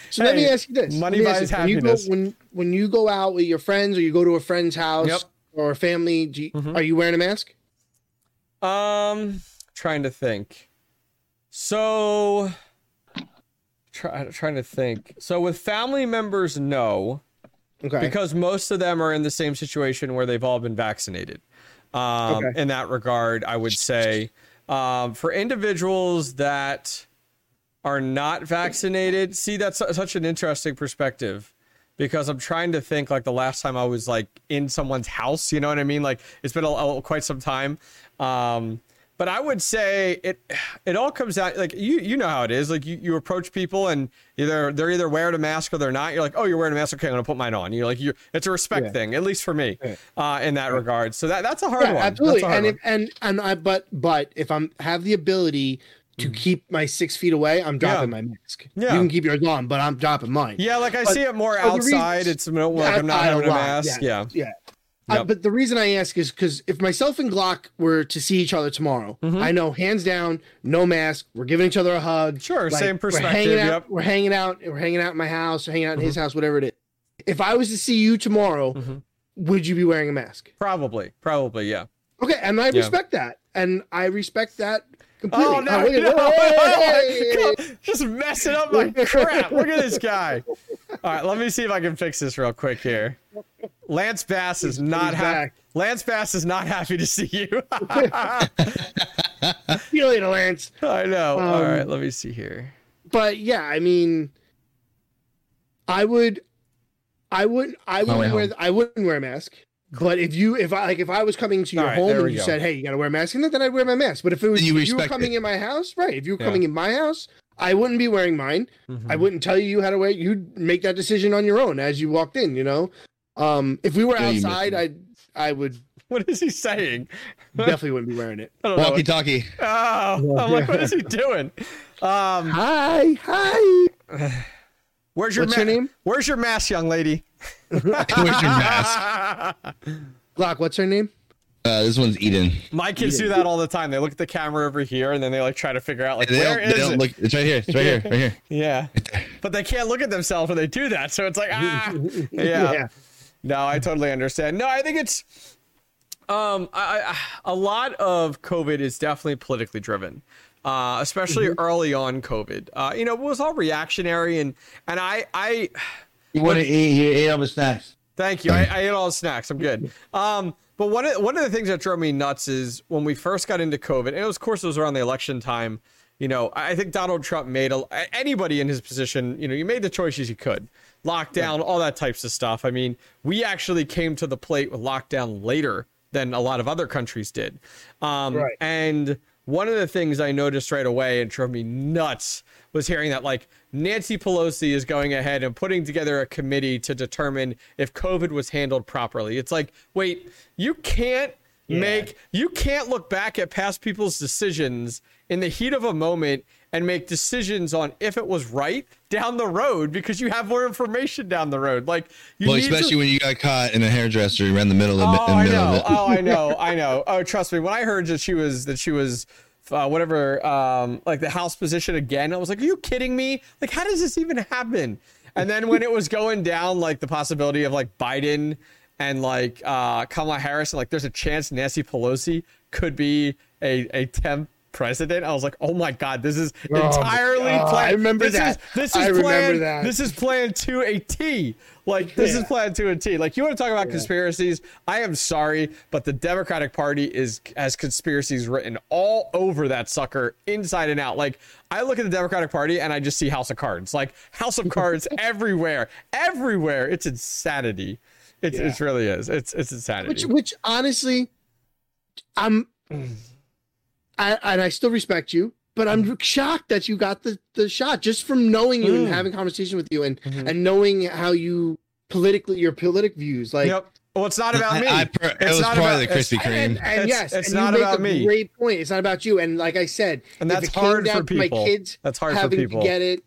so let me ask you this: money Let me ask buys you, when you go- happiness. when when you go out with your friends, or you go to a friend's house, Yep. or a family, do you, Mhm. are you wearing a mask? Um, trying to think. So, try, trying to think. So with family members, no, Okay. because most of them are in the same situation where they've all been vaccinated. Um, Okay. in that regard, I would say, um, for individuals that are not vaccinated, see that's such an interesting perspective because I'm trying to think like the last time I was like in someone's house, you know what I mean? Like it's been a, a- quite some time. Um, but I would say it it all comes down like you you know how it is. Like you, you approach people and either they're either wearing a mask or they're not. You're like, oh, you're wearing a mask. Okay, I'm gonna put mine on. You're like, you it's a respect Yeah. thing, at least for me, Yeah. uh, in that regard. So that that's a hard yeah, one. absolutely. Hard And one. if, and and I but but if I'm have the ability to keep my six feet away, I'm dropping my mask. Yeah. You can keep yours on, but I'm dropping mine. yeah, like I but- see it more the reason- outside. it's more like I'm not Outside having a lot, mask. Yeah. Yeah. Uh, Yep. but the reason I ask is because if myself and Glock were to see each other tomorrow, Mhm. I know hands down, no mask. We're giving each other a hug. Sure, same perspective. We're hanging out. yep. We're hanging out. We're hanging out in my house. or Hanging out in his house. Whatever it is. If I was to see you tomorrow, Mhm. would you be wearing a mask? Probably, probably, yeah. Okay, and I Yeah. respect that, and I respect that completely. Oh no, look at- no, Hey! just messing up my crap. Look at this guy. All right, let me see if I can fix this real quick here. Lance Bass is not happy. Lance Bass is not happy to see you. See you later, Lance. I know. All Um, right, let me see here. But yeah, I mean, I would, I would, I wouldn't wear, home. I wouldn't wear a mask. But if you, if I like, if I was coming to your right, home and you go. said, "Hey, you gotta wear a mask," then I'd wear my mask. But if it was you if you were coming it. in my house, right? If you were Yeah. coming in my house, I wouldn't be wearing mine. Mhm. I wouldn't tell you how to wear. You'd make that decision on your own as you walked in. You know, um, if we were Yeah, outside. I, I would What is he saying? definitely wouldn't be wearing it. Walkie talkie. Oh, I'm like, what is he doing? Um, Hi, hi. where's your What's your name? Where's your mask, young lady? Where's your mask? Glock. What's her name? Uh, this one's Eden. My kids do that all the time. They look at the camera over here and then they like try to figure out like They where don't, they is don't it? look. It's right here. It's right here. Right here. Yeah, but they can't look at themselves when they do that. So it's like ah, yeah. No, I totally understand. No, I think it's um I, I a lot of COVID is definitely politically driven. Uh, especially early on COVID. Uh, you know, it was all reactionary and and I I You want to eat? You ate all the snacks. Thank you. I, I ate all the snacks. I'm good. Um, but one of one of the things that drove me nuts is when we first got into COVID, and it was, of course, it was around the election time. You know, I think Donald Trump made a, anybody in his position. You know, you made the choices you could, lockdown, all that types of stuff. I mean, we actually came to the plate with lockdown later than a lot of other countries did. Um, Right. And one of the things I noticed right away and drove me nuts was hearing that like Nancy Pelosi is going ahead and putting together a committee to determine if COVID was handled properly. It's like, wait, you can't Yeah. make you can't look back at past people's decisions in the heat of a moment and make decisions on if it was right down the road because you have more information down the road. Like you Well, need to- especially when you got caught in a hairdresser around the middle of, Oh, the I middle of know. it. Oh, I know. I know. Oh, trust me. When I heard that she was that she was uh, whatever, um, like the house position again, I was like, "Are you kidding me? Like, how does this even happen?" And then when it was going down, like the possibility of like Biden and like uh, Kamala Harris, and like there's a chance Nancy Pelosi could be a a temp president. I was like, "Oh my god, this is Oh entirely God, planned." I remember this that. Is, this is I remember planned. that. This is planned to a T. Like this is Yeah. planned to a T. Like you want to talk about conspiracies? I am sorry, but the Democratic Party is has conspiracies written all over that sucker, inside and out. Like I look at the Democratic Party and I just see House of Cards, like House of Cards everywhere, everywhere. It's insanity. It's it really is. It's it's insanity. Which, which honestly, I'm, I, and I still respect you, but I'm shocked that you got the, the shot just from knowing you Mm. and having conversation with you and Mhm. and knowing how you politically your politic views. Like, yep. Well, it's not about me. I, I per- it It's was not probably about- the Krispy Kreme. and, and It's- yes, it's and not make about a me. Great point. It's not about you. And like I said, And if that's it came hard down for to my people. kids That's hard for having people. to get it,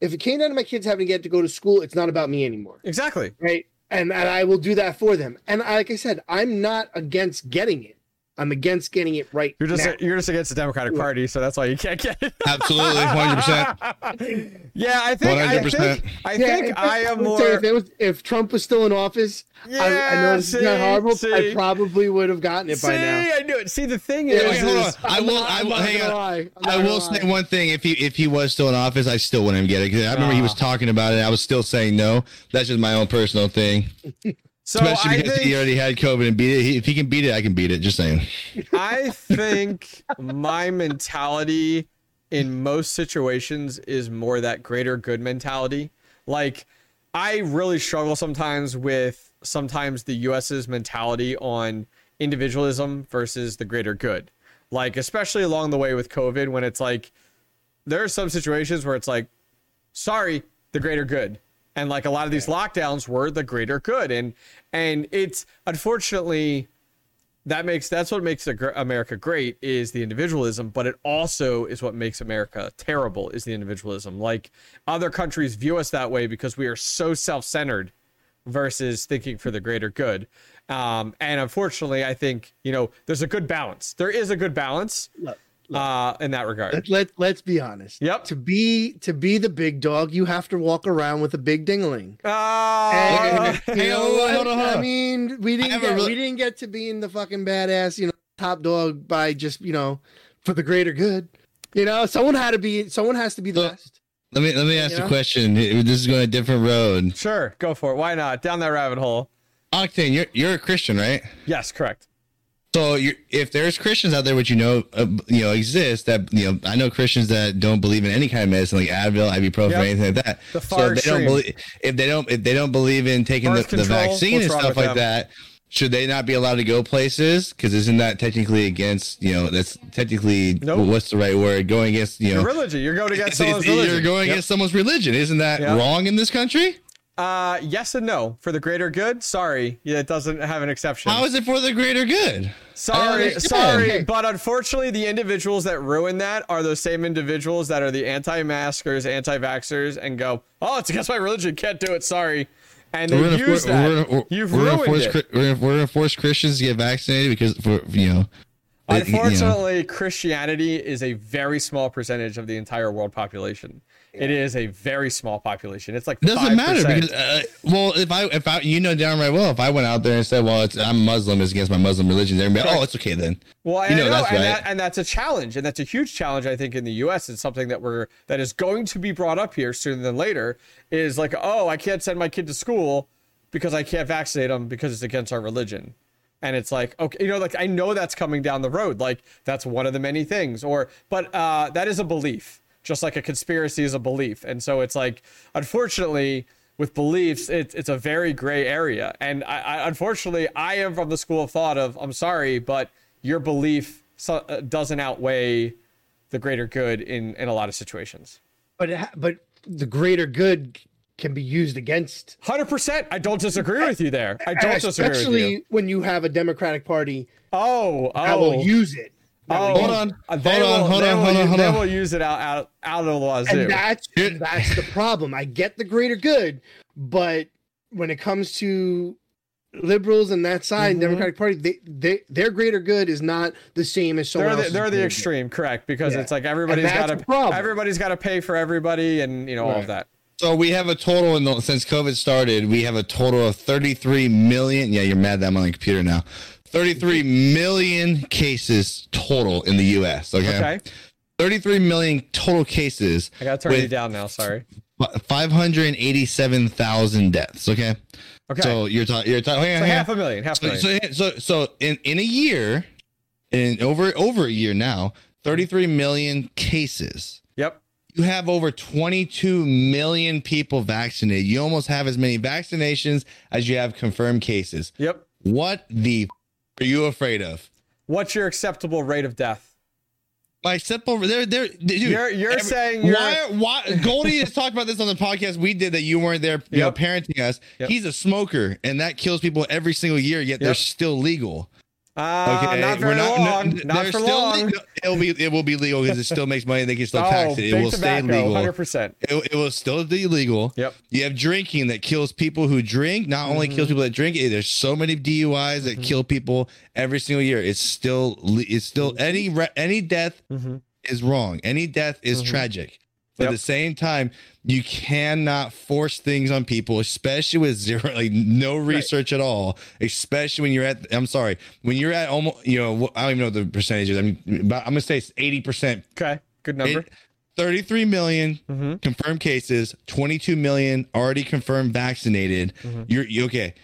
if it came down to my kids having to get to go to school, it's not about me anymore. Exactly. right? And and I will do that for them. And like I said, I'm not against getting it. I'm against getting it right. You're just now. you're just against the Democratic Party, so that's why you can't get it. Absolutely, 100%. yeah, I think 100%. think I Yeah, think if- I am more. If, it was, if Trump was still in office, yeah, I, I know this is not horrible. see. I probably would have gotten it See, by now. I knew it. See, the thing Yeah, is, wait, hold on. I will. not- I will. Hang on. I'm not I gonna will lie. say one thing. If he if he was still in office, I still wouldn't get it. 'Cause I remember he was Ah. talking about it. I was still saying no. That's just my own personal thing. so Especially because he already had COVID and beat it. He, if he can beat it, I can beat it. Just saying. I think my mentality in most situations is more that greater good mentality. Like, I really struggle sometimes with sometimes the US's mentality on individualism versus the greater good. Like, especially along the way with COVID, when it's like, there are some situations where it's like, sorry, the greater good. And like a lot of these lockdowns were the greater good. And and it's unfortunately that makes that's what makes America great is the individualism, but it also is what makes America terrible is the individualism. Like other countries view us that way because we are so self-centered versus thinking for the greater good. Um, and unfortunately, I think you know there's a good balance. There is a good balance Look, uh, in that regard. Let, let let's be honest. Yep. To be to be the big dog, you have to walk around with a big dingaling. Uh, And, you know what? hold on, hold I mean, we didn't get, really- we didn't get to being the fucking badass, you know, top dog by just you know for the greater good. You know, someone had to be. Someone has to be the Look, best. Let me let me ask Yeah. a question. This is going a different road. sure, go for it. Why not? Down that rabbit hole. Octane, you're you're a Christian, right? Yes, correct. So if there's Christians out there, which you know, uh, you know, exist that you know, I know Christians that don't believe in any kind of medicine like Advil, ibuprofen, Yep. or anything like that. The so if they don't believe if they don't if they don't believe in taking the, Birth the control, vaccine and stuff like them? that, should they not be allowed to go places? Because isn't that technically against you know that's technically Nope. what's the right word? Going against you know. Your religion. You're going against someone's religion. You're going Yep. against someone's religion. Isn't that Yep. wrong in this country? Uh, yes and no. For the greater good, sorry, yeah, it doesn't have an exception. How is it for the greater good? Sorry, sorry, Okay. but unfortunately, the individuals that ruin that are those same individuals that are the anti-maskers, anti-vaxxers, and go, "Oh, it's against my religion, can't do it." Sorry, and they We're use for- that. we're gonna, You've we're ruined force, it. Chri- We're gonna, we're gonna force Christians to get vaccinated because for you know. it- you know. Unfortunately, Christianity is a very small percentage of the entire world population. It is a very small population. It's like It doesn't 5%. matter because uh, well if I if I you know downright well if I went out there and said well it's I'm Muslim it's against my Muslim religion they'd be like, oh it's okay then Well, You I know, know, that's and, right. that, and that's a challenge, and that's a huge challenge. I think in the U.S. It's something that we're that is going to be brought up here sooner than later. Is like, oh, I can't send my kid to school because I can't vaccinate them because it's against our religion. And it's like, okay, you know, like I know that's coming down the road. Like that's one of the many things. Or, but uh, that is a belief, just like a conspiracy is a belief. And so it's like, unfortunately, with beliefs, it's it's a very gray area. And I, I unfortunately, I am from the school of thought of, I'm sorry, but your belief so, uh, doesn't outweigh the greater good in in a lot of situations. But ha- but the greater good can be used against. Hundred percent. I don't disagree with you there. I don't disagree with especially you. when you have a Democratic Party Oh, oh i will use it. That oh. Hold on. Uh, They Hold on, hold they on, will hold on, use, hold They on. will use it out out, out of the wazoo. and that's that's the problem. I get the greater good, but when it comes to liberals and that side, Mhm. Democratic Party, they, they their greater good is not the same as someone they're the, they're the greater extreme, correct? Because Yeah. it's like everybody's And that's got the problem. to everybody's got to pay for everybody, and you know all of that. So we have a total in the, since COVID started, we have a total of 33 million. Yeah, you're mad that I'm on the computer now. 33 million cases total in the U.S. Okay, Okay, 33 million total cases. I got to turn you down now. Sorry. 587,000 deaths. Okay, Okay, so you're talking. You're talking. so half a million, half a million. so, so, so in, in a year, in over over a year now, 33 million cases. yep. You have over 22 million people vaccinated. You almost have as many vaccinations as you have confirmed cases. Yep. What the are you afraid of? What's your acceptable rate of death? My simple, they're, they're, dude, You're- you're saying you're- why, why, Goldie has talked about this on the podcast we did that you weren't there, you Yep. know, parenting us. Yep. He's a smoker and that kills people every single year, yet they're still legal. Uh, not we're very long. no, not for still long. It'll be it will be legal because it still makes money. They can still oh, tax it. It will tobacco, stay legal. hundred percent. It, it will still be illegal. Yep. You have drinking that kills people who drink. Not only Mm-hmm. kills people that drink. eh, There's so many DUIs that kill people every single year. It's still it's still any any death Mm-hmm. is wrong. Any death is Mhm. tragic. But at the same time, you cannot force things on people, especially with zero, like no research at all. Especially when you're at, I'm sorry, when you're at almost, you know, I don't even know what the percentages. I mean, but I'm gonna say it's 80 percent. Okay, good number. 33 million mm-hmm. confirmed cases, 22 million already confirmed vaccinated. Mhm. You're you, okay.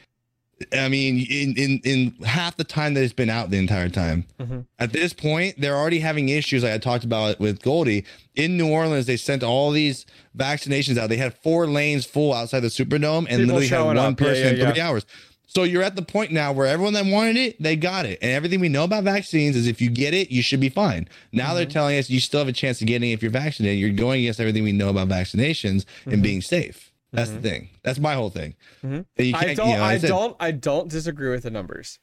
I mean, in, in in half the time that it's been out the entire time. Mhm. At this point, they're already having issues. Like I talked about with Goldie in New Orleans, they sent all these vaccinations out. They had four lanes full outside the Superdome, and People literally had one up. Person yeah, in yeah. three hours. So you're at the point now where everyone that wanted it, they got it. And everything we know about vaccines is if you get it, you should be fine. Now Mm-hmm. they're telling us you still have a chance of getting it if you're vaccinated. You're going against everything we know about vaccinations Mm-hmm. and being safe. That's the thing. That's my whole thing. Mhm. You I can't- don't. you know, I said- don't. I don't disagree with the numbers.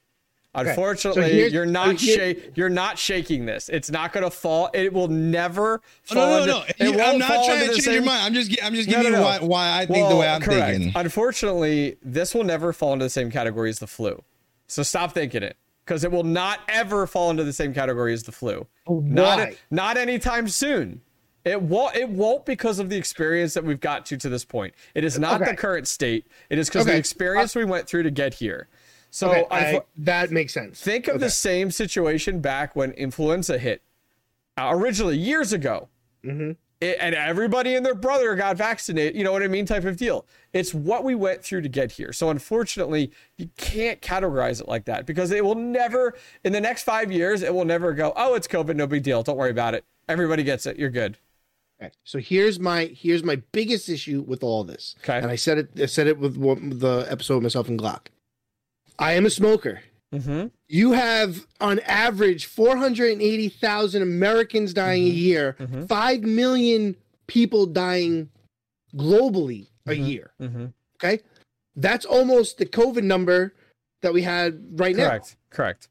Unfortunately, here's- you're not so here- shake. You're not shaking this. It's not going to fall. It will never Oh, fall. no, no, into, no. It You- I'm not trying to the change your mind. I'm just, I'm just giving no, you no. why, why I think the way I'm correct. thinking. Unfortunately, this will never fall into the same category as the flu. So stop thinking it, because it will not ever fall into the same category as the flu. Not Why? not anytime soon. It won't. It won't because of the experience that we've got to to this point. It is not Okay. the current state. It is because the Okay. experience we went through to get here. So Okay, I- that makes sense. think of the same situation back when influenza hit, uh, originally years ago. Mhm. It- and everybody and their brother got vaccinated. You know what I mean? Type of deal. It's what we went through to get here. So unfortunately, you can't categorize it like that because it will never, in the next five years, it will never go. Oh, it's COVID, no big deal. Don't worry about it. Everybody gets it. You're good. Okay. So here's my here's my biggest issue with all this. Okay. And I said it I said it with the episode of myself and Glock. I am a smoker. Mm-hmm. You have on average 480,000 Americans dying a year, Mhm. 5 million people dying globally a Mhm. year. Mm-hmm. Okay? That's almost the COVID number that we had right now. Correct. Correct.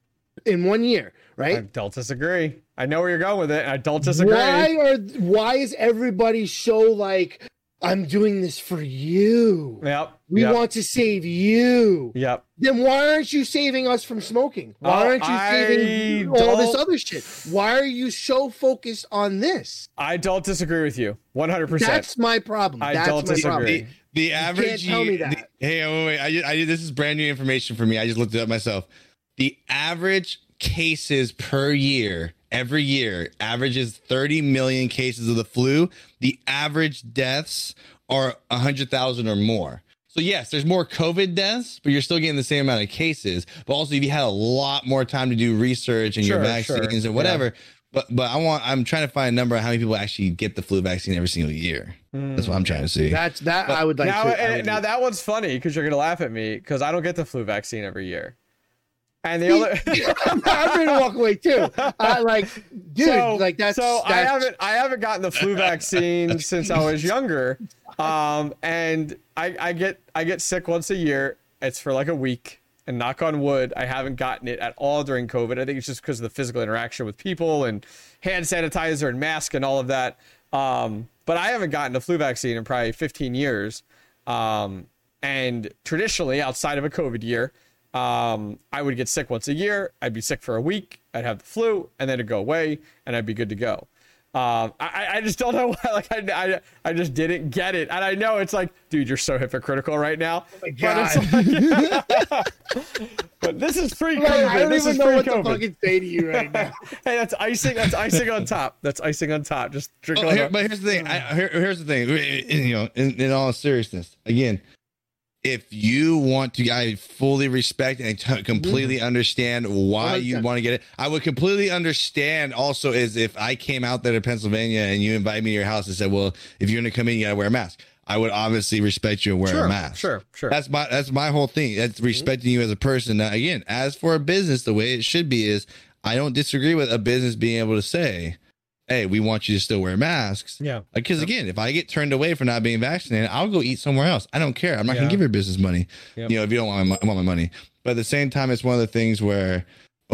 in one year, I don't disagree. I know where you're going with it. I don't disagree. Why are why is everybody so like I'm doing this for you? Yep. We yep. want to save you. Yep. Then why aren't you saving us from smoking? Why Oh, aren't you saving I all this don't- other shit? Why are you so focused on this? I don't disagree with you. 100%. That's my problem. I That's don't my disagree. problem. The, the average. tell me that. the- hey, wait, wait. I, ju- I, ju- this is brand new information for me. I just looked it up myself. The average cases per year, every year, averages 30 million cases of the flu. The average deaths are 100,000 or more. So, yes, there's more COVID deaths, but you're still getting the same amount of cases. But also, if you had a lot more time to do research and your vaccines sure. and whatever. But, but I want I'm trying to find a number of how many people actually get the flu vaccine every single year. That's what I'm trying to see. That's that But I would like now, to. I would- now that one's funny because you're gonna laugh at me because I don't get the flu vaccine every year. And the other I'm ready to walk away too. I like, dude, so, like that's so I haven't I haven't gotten the flu vaccine since I was younger, um, and I, I get I get sick once a year. It's for like a week, and knock on wood, I haven't gotten it at all during COVID. I think it's just because of the physical interaction with people and hand sanitizer and mask and all of that. Um, but I haven't gotten a flu vaccine in probably 15 years. Um, and traditionally, outside of a COVID year, um, I would get sick once a year. I'd be sick for a week. I'd have the flu, and then it'd go away, and I'd be good to go. Um, I, I just don't know why. Like I, I, I just didn't get it, and I know it's like, dude, you're so hypocritical right now. Oh my But, it's like- but this is free Like, I don't This even is know free what to COVID. fucking say to you right now. Hey, that's icing. That's icing on top. That's icing on top. Just drink Oh, here- but here's the thing. I, here, here's the thing. You know, in, in all seriousness, again, if you want to, I fully respect and t- completely mm-hmm. understand why you want to get it. I would completely understand also is if I came out there to Pennsylvania and you invite me to your house and said, "Well, if you're going to come in, you got to wear a mask." I would obviously respect you and wear Sure, a mask. sure, sure. That's my that's my whole thing. That's mm-hmm. respecting you as a person. Now, again, as for a business, the way it should be is I don't disagree with a business being able to say, "Hey, we want you to still wear masks." yeah. Because again, if I get turned away for not being vaccinated, I'll go eat somewhere else. I don't care. I'm not Yeah. gonna give your business money. Yep. You know, if you don't want my, want my money. But at the same time, it's one of the things where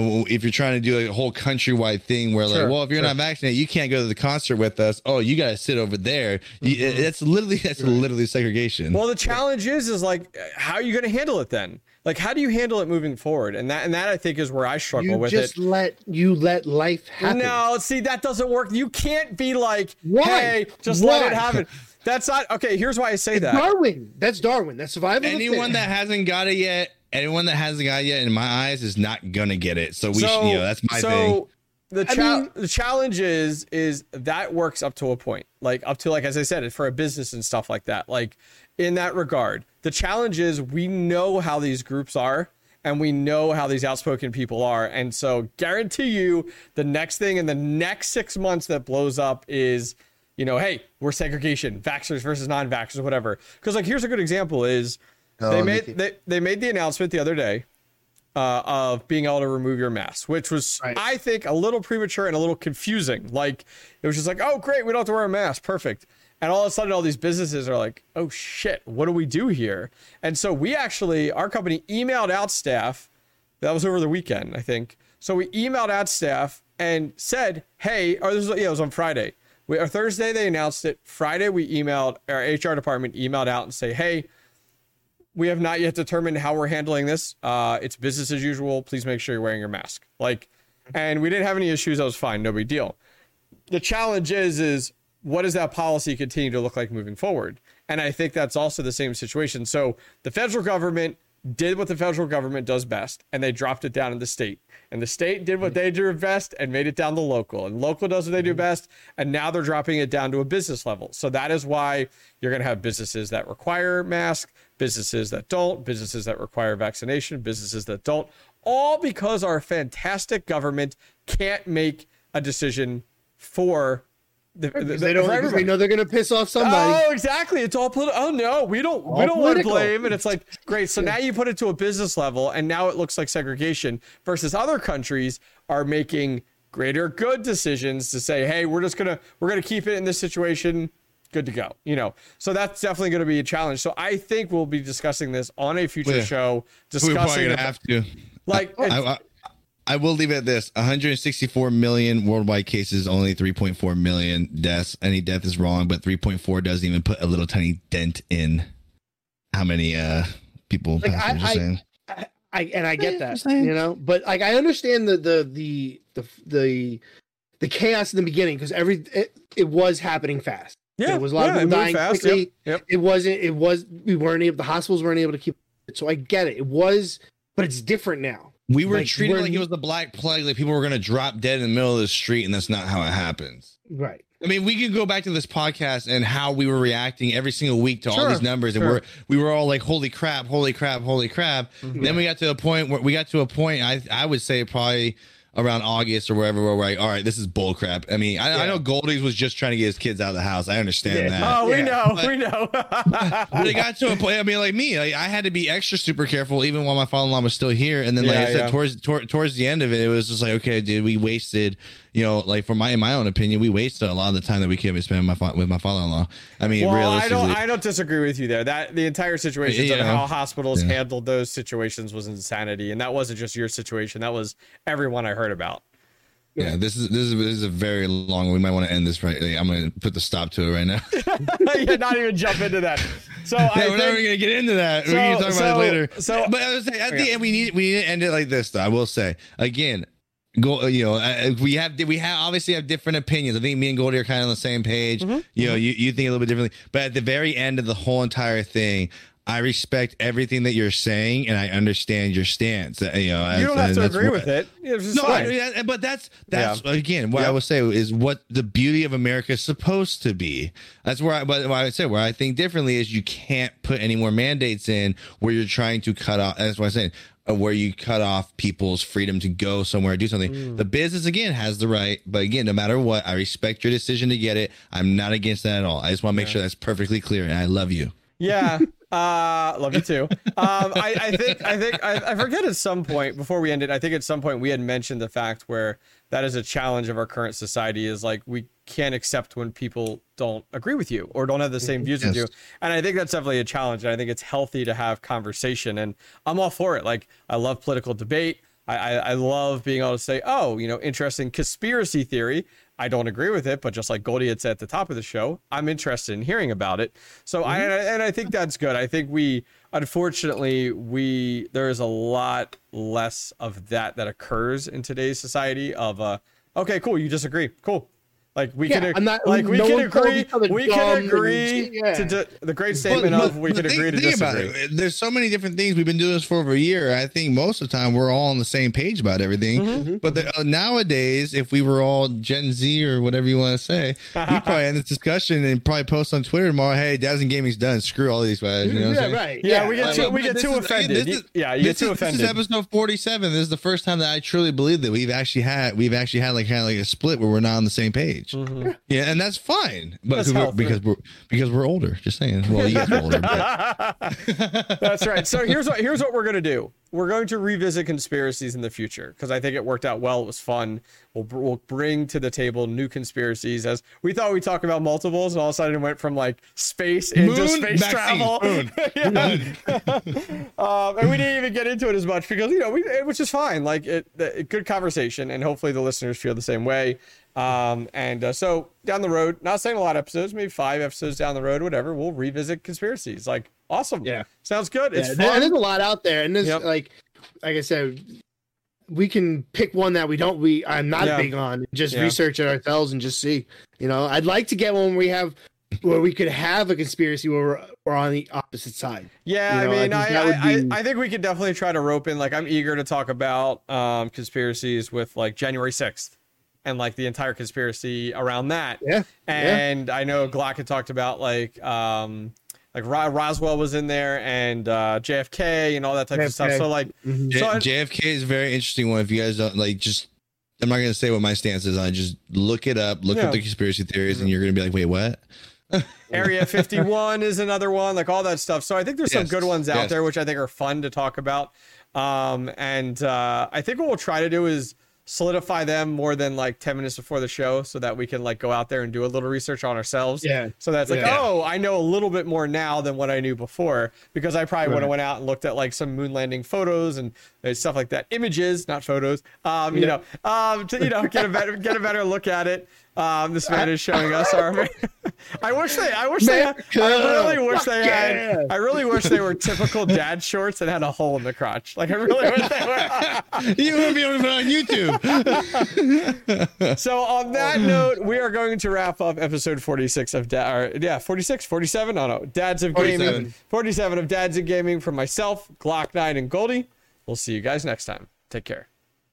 oh, if you're trying to do like a whole countrywide thing where Sure, like, well, if you're sure. not vaccinated, you can't go to the concert with us. Oh, you got to sit over there. Mm-hmm. It's literally that's literally segregation. Well, the challenge is, is like, how are you going to handle it then? Like, how do you handle it moving forward? And that, and that I think is where I struggle You with just it. let you let life happen. No, see, that doesn't work. You can't be like, Why? hey, just let it happen. That's not okay. Here's why I say It's that. Darwin. That's Darwin. That's survival. of anyone that hasn't got it yet, anyone that hasn't got it yet, in my eyes, is not gonna get it. So we, should, you know, that's my so thing. the I cha- mean- the challenge is is that works up to a point, like up to like as I said, for a business and stuff like that. Like in that regard, the challenge is we know how these groups are. And we know how these outspoken people are. And so, guarantee you, the next thing in the next six months that blows up is, you know, hey, we're segregation, vaxxers versus non vaxxers, whatever. Because, like, here's a good example is they made they, they made the announcement the other day uh, of being able to remove your mask, which was Right. I think a little premature and a little confusing. Like it was just like, oh great, we don't have to wear a mask, perfect. And all of a sudden, all these businesses are like, oh shit, what do we do here? And so we actually, our company emailed out staff. That was over the weekend, I think. So we emailed out staff and said, hey, or this was, yeah, it was on Friday. We, or Thursday they announced it. Friday we emailed our HR department emailed out and say, hey, we have not yet determined how we're handling this. Uh, it's business as usual. Please make sure you're wearing your mask. Like, and we didn't have any issues. That was fine. No big deal. The challenge is, is what does that policy continue to look like moving forward? And I think that's also the same situation. So the federal government did what the federal government does best, and they dropped it down in the state. And the state did what they do best and made it down to local. And local does what they do mm-hmm. best, and now they're dropping it down to a business level. So that is why you're going to have businesses that require masks, businesses that don't, businesses that require vaccination, businesses that don't, all because our fantastic government can't make a decision for the, the, they don't. Because they know they're gonna piss off somebody. Oh, exactly. It's all political. Oh no, we don't. we don't want to blame. And it's like great. So now you put it to a business level, and now it looks like segregation. Versus other countries are making greater good decisions to say, hey, we're just gonna we're gonna keep it in this situation. Good to go. You know. So that's definitely going to be a challenge. So I think we'll be discussing this on a future oh, Yeah. show. We're probably Discussing gonna about- have to. like I, I, I will leave it at this 164 million worldwide cases, only 3.4 million deaths. Any death is wrong, but 3.4 doesn't even put a little tiny dent in how many uh people Like, passed. I- I'm I- saying. I and I get that, you know, but like I understand the the the the the, the chaos in the beginning because every it, it was happening fast. yeah, there was a lot yeah, of it people dying fast. quickly. Yep. yep. It wasn't. It was. We weren't able. The hospitals weren't able to keep. it. So I get it. It was, but it's different now. We were like, treated we're- like it was the black plague, like people were gonna drop dead in the middle of the street, and that's not how it happens. Right. I mean, we could go back to this podcast and how we were reacting every single week to all these numbers, and we're we were all like, "Holy crap! Holy crap! Holy crap!" Mm-hmm. Then we got to a point where we got to a point. I I would say probably around August or wherever we're like, all right, this is bull crap. I mean, I, I know Goldie's was just trying to get his kids out of the house. I understand Yeah. that. Oh, we Yeah. know, But- we know. But it got to a point. I mean, like me, like, I had to be extra super careful even while my father-in-law was still here. And then, like Yeah, I said, yeah. towards tor- towards the end of it, it was just like, okay, dude, we wasted. You know, like for my in my own opinion, we wasted a lot of the time that we could been spending with my fa- with my father-in-law. I mean, well, I realistically, don't, I don't disagree with you there. That the entire situation You of know? how hospitals Yeah. handled those situations was insanity, and that wasn't just your situation. That was everyone I heard about. yeah, this is this is this is a very long. We might want to end this right. I'm going to put the stop to it right now. yeah, not even jump into that. So Yeah, I we're never think, gonna get into that. So- we can talk so- about it later. so- but I was saying, at Okay. Oh, the end, we need we need to end it like this. Though I will say again, go. You know, uh, we have we have obviously have different opinions. I think me and Goldie are kind of on the same page. Mm-hmm. You know, you you think a little bit differently, but at the very end of the whole entire thing. I respect everything that you're saying, and I understand your stance. uh, You know, you don't have to agree what- with it. No. I- but that's that's Yeah. again what I Yep. will say is what the beauty of America is supposed to be. That's where I but what I would say where I think differently is you can't put any more mandates in where you're trying to cut off. That's what I'm saying. Where you cut off people's freedom to go somewhere do something. Mm. The business again has the right, but again, no matter what, I respect your decision to get it. I'm not against that at all. I just want to make sure that's perfectly clear, and I love you. Yeah. Uh, love you too. Um, I, I think I think I, I forget at some point before we ended. I think at some point we had mentioned the fact where that is a challenge of our current society is like we can't accept when people don't agree with you or don't have the same views as you. And I think that's definitely a challenge. And I think it's healthy to have conversation. And I'm all for it. Like I love political debate. I, I, I love being able to say, oh, you know, interesting conspiracy theory. I don't agree with it, but just like Goldie had said at the top of the show, I'm interested in hearing about it. So I and I think that's good. I think we unfortunately we there is a lot less of that that occurs in today's society of uh okay, cool, you disagree. Cool. Like we Yeah, can I'm not- like we no can agree we can agree yeah. to di- the great statement But- of we but can think- agree to think about disagree. it. There's so many different things. We've been doing this for over a year. I think most of the time we're all on the same page about everything. Mm-hmm. But the, uh, nowadays, if we were all Gen Z or whatever you want to say, we probably end this discussion and probably post on Twitter tomorrow. Hey, Dads and Gaming's done. Screw all these guys. You know what I'm yeah, right. Yeah, we get too but we get too is- offended. is- yeah, you get too is- offended. This is episode 47. This is the first time that I truly believe that we've actually had we've actually had like kind of like a split where we're not on the same page. Yeah, and that's fine. But That's because we're, because we're because we're older. Just saying. Well, you guys are older. But That's right. So here's what here's what we're gonna do. We're going to revisit conspiracies in the future because I think it worked out well. It was fun. We'll we'll bring to the table new conspiracies as we thought we talk about multiples, and all of a sudden it went from like space into Moon, space vaccine, travel. moon. Um, and we didn't even get into it as much because you know we it was just fine. Like it, it good conversation, and hopefully the listeners feel the same way. Um, and uh, so down the road, not saying a lot of episodes, maybe five episodes down the road, whatever, we'll revisit conspiracies. Like awesome. Yeah. Sounds good. It's Yeah, there- fun. there's a lot out there, and there's Yep. like, like I said, we can pick one that we don't. We I'm not Yeah. big on. Just Yeah. research it ourselves and just see. You know, I'd like to get one where we have where we could have a conspiracy where we're, we're on the opposite side. Yeah, You know, I I mean, think I, I, be- I, I think we could definitely try to rope in. Like, I'm eager to talk about um, conspiracies with like January 6th and like the entire conspiracy around that. Yeah, yeah. And I know Glock had talked about like um, like Roswell was in there and uh, JFK and all that type of stuff. So like, Mhm. J- So I- JFK is a very interesting one. If you guys don't like, just I'm not gonna say what my stance is on. Just look it up, look Yeah. up the conspiracy theories, and you're gonna be like, wait, what? Area 51 is another one, like all that stuff. So I think there's some good ones out yes. there, which I think are fun to talk about. Um, and uh, I think what we'll try to do is solidify them more than like 10 minutes before the show so that we can like go out there and do a little research on ourselves. Yeah. So that's like, Yeah. oh, I know a little bit more now than what I knew before because I probably would have went out and looked at like some moon landing photos and stuff like that. Images, not photos. Um, you know, um, to, you know, get a better get a better look at it. Um, this man is showing us our. I wish they. I wish they. I really wish they had. I really wish they were typical dad shorts and had a hole in the crotch. Like I really wish they were. you won't be able to put it on YouTube. So on that note, we are going to wrap up episode 46 of dad. or, yeah, 46, 47, no, no, Dads of Gaming. 47. 47 of Dads of Gaming from myself, Glock 9 and Goldie. We'll see you guys next time. Take care.